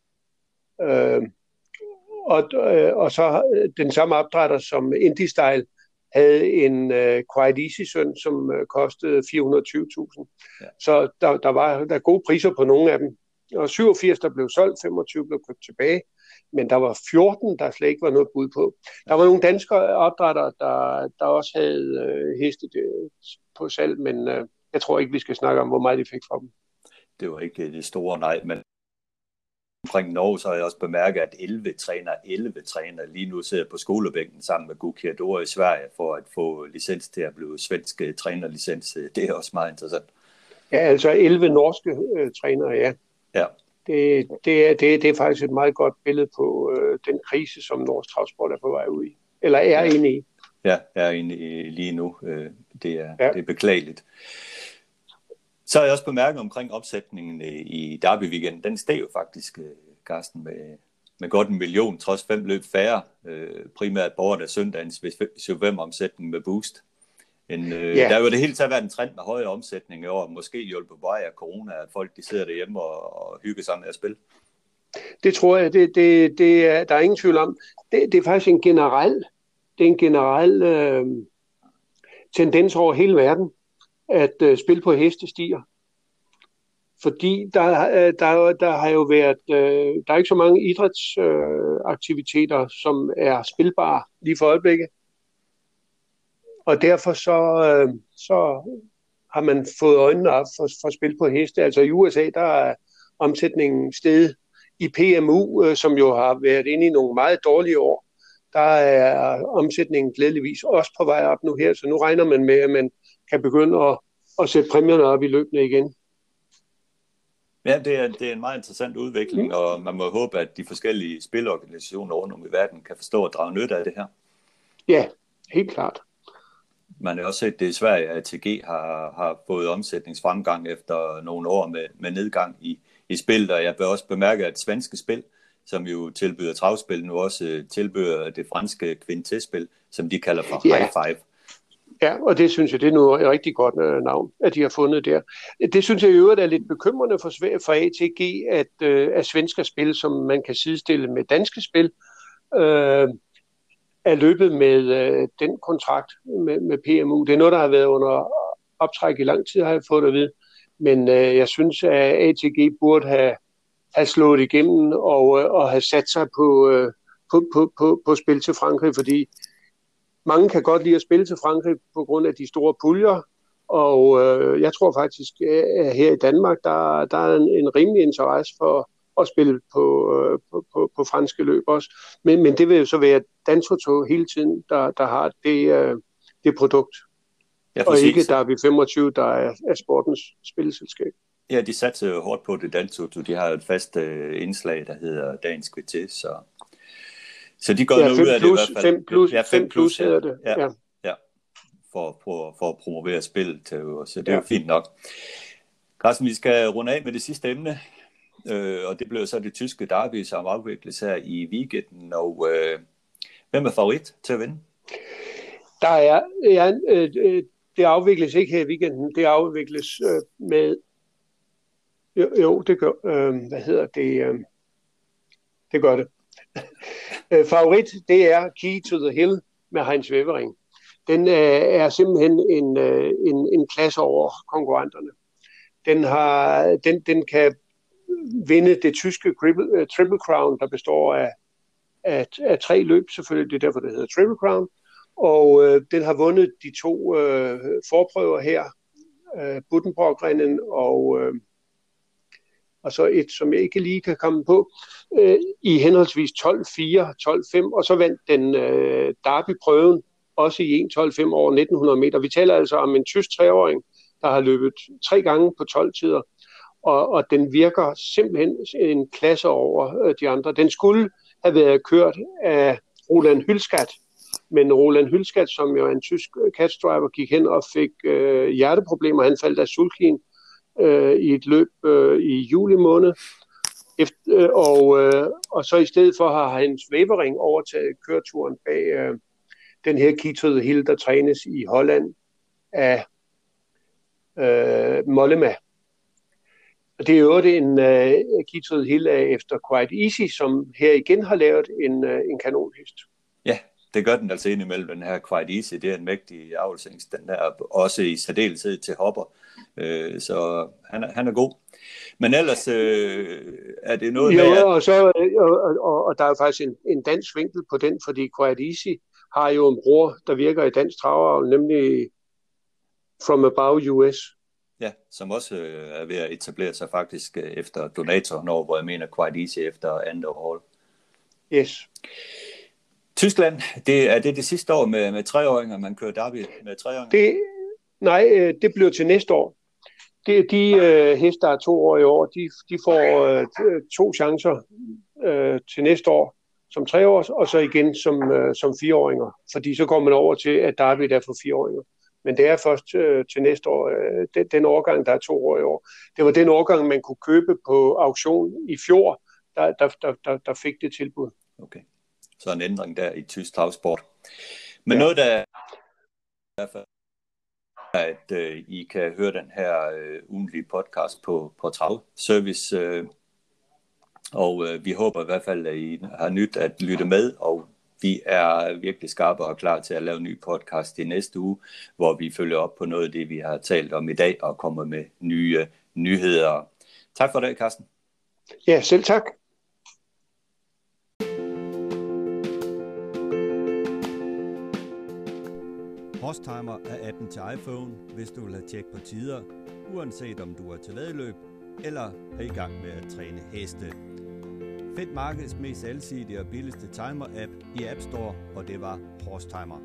Øh, og, øh, og så den samme opdrætter som Indie Style havde en Quiet Easy-søn, som uh, kostede 420.000. Ja. Så der, der var der er gode priser på nogle af dem. Og 87, der blev solgt, 25 blev købt tilbage, men der var 14, der slet ikke var noget bud på. Der var nogle danske opdrætter, der, der også havde uh, heste på salg, men uh, jeg tror ikke, vi skal snakke om, hvor meget de fik fra dem. Det var ikke det store nej, men omkring Norge, så har jeg også bemærket, at 11 træner, 11 træner lige nu sidder på skolebænken sammen med Gukiador i Sverige for at få licens til at blive svensk øh, trænerlicens. Det er også meget interessant. Ja, altså 11 norske øh, trænere, ja. Ja. Det, det, er, det, det er faktisk et meget godt billede på øh, den krise, som norsk travsport er på vej ud i. Eller er ja. inde i. Ja, er inde i lige nu. Øh, det, er, ja. det er beklageligt. Så har jeg også bemærket omkring opsætningen i Derby Weekend. Den steg jo faktisk, Carsten, med, med godt en million, trods fem løb færre. Primært borgerne søndagens V5-omsætning med boost. En, øh, ja. Der er jo det hele taget været en trend med højere omsætning i år, måske hjulpet på vej af corona, at folk de sidder derhjemme og, og hygger sig med at spille. Det tror jeg, det, det, det er, der er ingen tvivl om. Det, det er faktisk en generel, det er en generel øh, tendens over hele verden, at øh, spil på heste stiger. Fordi der, øh, der, der har jo været, øh, der er ikke så mange idrætsaktiviteter, øh, som er spilbare lige for øjeblikket. Og derfor så, øh, så har man fået øjnene op for, for spil på heste. Altså i USA, der er omsætningen steget i PMU, øh, som jo har været inde i nogle meget dårlige år. Der er omsætningen glædeligvis også på vej op nu her, så nu regner man med, at man kan begynde at, at sætte præmierne op i løbende igen. Ja, det er, det er en meget interessant udvikling, mm. og man må håbe, at de forskellige spilorganisationer rundt om i verden kan forstå at drage nytte af det her. Ja, helt klart man har også set det i Sverige, at ATG har, har fået omsætningsfremgang efter nogle år med, med nedgang i, i spil, og jeg vil også bemærke, at svenske spil, som jo tilbyder travspil, nu også tilbyder det franske kvintespil, som de kalder for ja. High Five. Ja, og det synes jeg, det er noget et rigtig godt øh, navn, at de har fundet der. Det synes jeg i øvrigt er lidt bekymrende for, for ATG, at, øh, at svenske spil, som man kan sidestille med danske spil, øh, er løbet med øh, den kontrakt med, med PMU. Det er noget, der har været under optræk i lang tid, har jeg fået at vide. Men øh, jeg synes, at ATG burde have, have slået igennem og, øh, og have sat sig på, øh, på, på, på, på spil til Frankrig, fordi mange kan godt lide at spille til Frankrig på grund af de store puljer, og øh, jeg tror faktisk, at her i Danmark, der, der er en, en rimelig interesse for, at spille på, øh, på, på, på franske løb også. Men, men det vil jo så være Dantoto hele tiden, der, der har det, øh, det produkt. Ja, og ikke der er vi 25, der er, er sportens spilleselskab. Ja, de satser jo hårdt på det Dantoto. De har et fast øh, indslag, der hedder Dagens Kvartet, så, så de går ja, noget ud af plus, det i hvert fald. 5 plus, ja, 5 plus, hedder det. Ja, ja. ja. For, for, for at promovere spillet, så det er ja. jo fint nok. Carsten, vi skal runde af med det sidste emne øh, og det blev så det tyske derby, som afvikles her i weekenden, og øh, hvem er favorit til at vinde? Der er, ja, øh, øh, det afvikles ikke her i weekenden, det afvikles øh, med, jo, jo det gør, øh, hvad hedder det, øh, det gør det øh, favorit, det er Key to the Hill med Heinz Wevering. Den øh, er simpelthen en, øh, en, en klasse over konkurrenterne. Den, har, den, den kan vinde det tyske triple, uh, øh, triple Crown, der består af, af, af tre løb, selvfølgelig, det er derfor, det hedder Triple Crown, og øh, den har vundet de to øh, forprøver her, øh, Buddenbrock-rennen og, øh, og så et, som jeg ikke lige kan komme på, øh, i henholdsvis 12-4, 12-5, og så vandt den øh, Derby-prøven også i 1-12-5 over 1900 meter. Vi taler altså om en tysk treåring, der har løbet tre gange på 12 tider, og, og den virker simpelthen en klasse over øh, de andre. Den skulle have været kørt af Roland Hylskat, men Roland Hylskat, som jo er en tysk øh, catchdriver, gik hen og fik øh, hjerteproblemer. Han faldt af sulkin øh, i et løb øh, i juli måned. Efter, øh, og, øh, og så i stedet for har hans Webering overtaget køreturen bag øh, den her kitrede Hill, der trænes i Holland af øh, Mollema. Og det er jo en øh, kitrede hild Hill efter Quite Easy, som her igen har lavet en, øh, en kanonhest. Ja, det gør den altså indimellem, den her Quite Easy. Det er en mægtig avlsings, den der også i særdeleshed til hopper. Uh, så han er, han er god. Men ellers uh, er det noget jo, med... At... og, så, og, og, og der er faktisk en, en dansk vinkel på den, fordi Quite Easy har jo en bror, der virker i dansk travavl, nemlig From Above US. Ja, som også øh, er ved at etablere sig faktisk øh, efter donator, når, hvor jeg mener quite easy efter andet overhold. Yes. Tyskland, det er det det sidste år med, med treåringer, man kører derby med treåringer? Det, nej, øh, det bliver til næste år. Det, de øh, heste, der er to år i år, de, de får øh, to chancer øh, til næste år som treårs, og så igen som, øh, som fireåringer. Fordi så går man over til, at Derby er for fireåringer. Men det er først øh, til næste år, øh, den, den årgang, der er to år i år. Det var den årgang, man kunne købe på auktion i fjor, der, der, der, der, der fik det tilbud. Okay. Så en ændring der i tysk travsport. Men ja. noget, der i hvert fald at øh, I kan høre den her øh, ugenlige podcast på, på Trav Service. Øh, og øh, vi håber i hvert fald, at I har nyt at lytte med, og vi er virkelig skarpe og klar til at lave en ny podcast i næste uge, hvor vi følger op på noget af det, vi har talt om i dag, og kommer med nye nyheder. Tak for det, Carsten. Ja, selv tak. Horstimer er appen til iPhone, hvis du vil have tjek på tider, uanset om du er til vedløb eller er i gang med at træne heste. Find markedets mest alsidige og billigste timer-app i App Store, og det var Horstimer.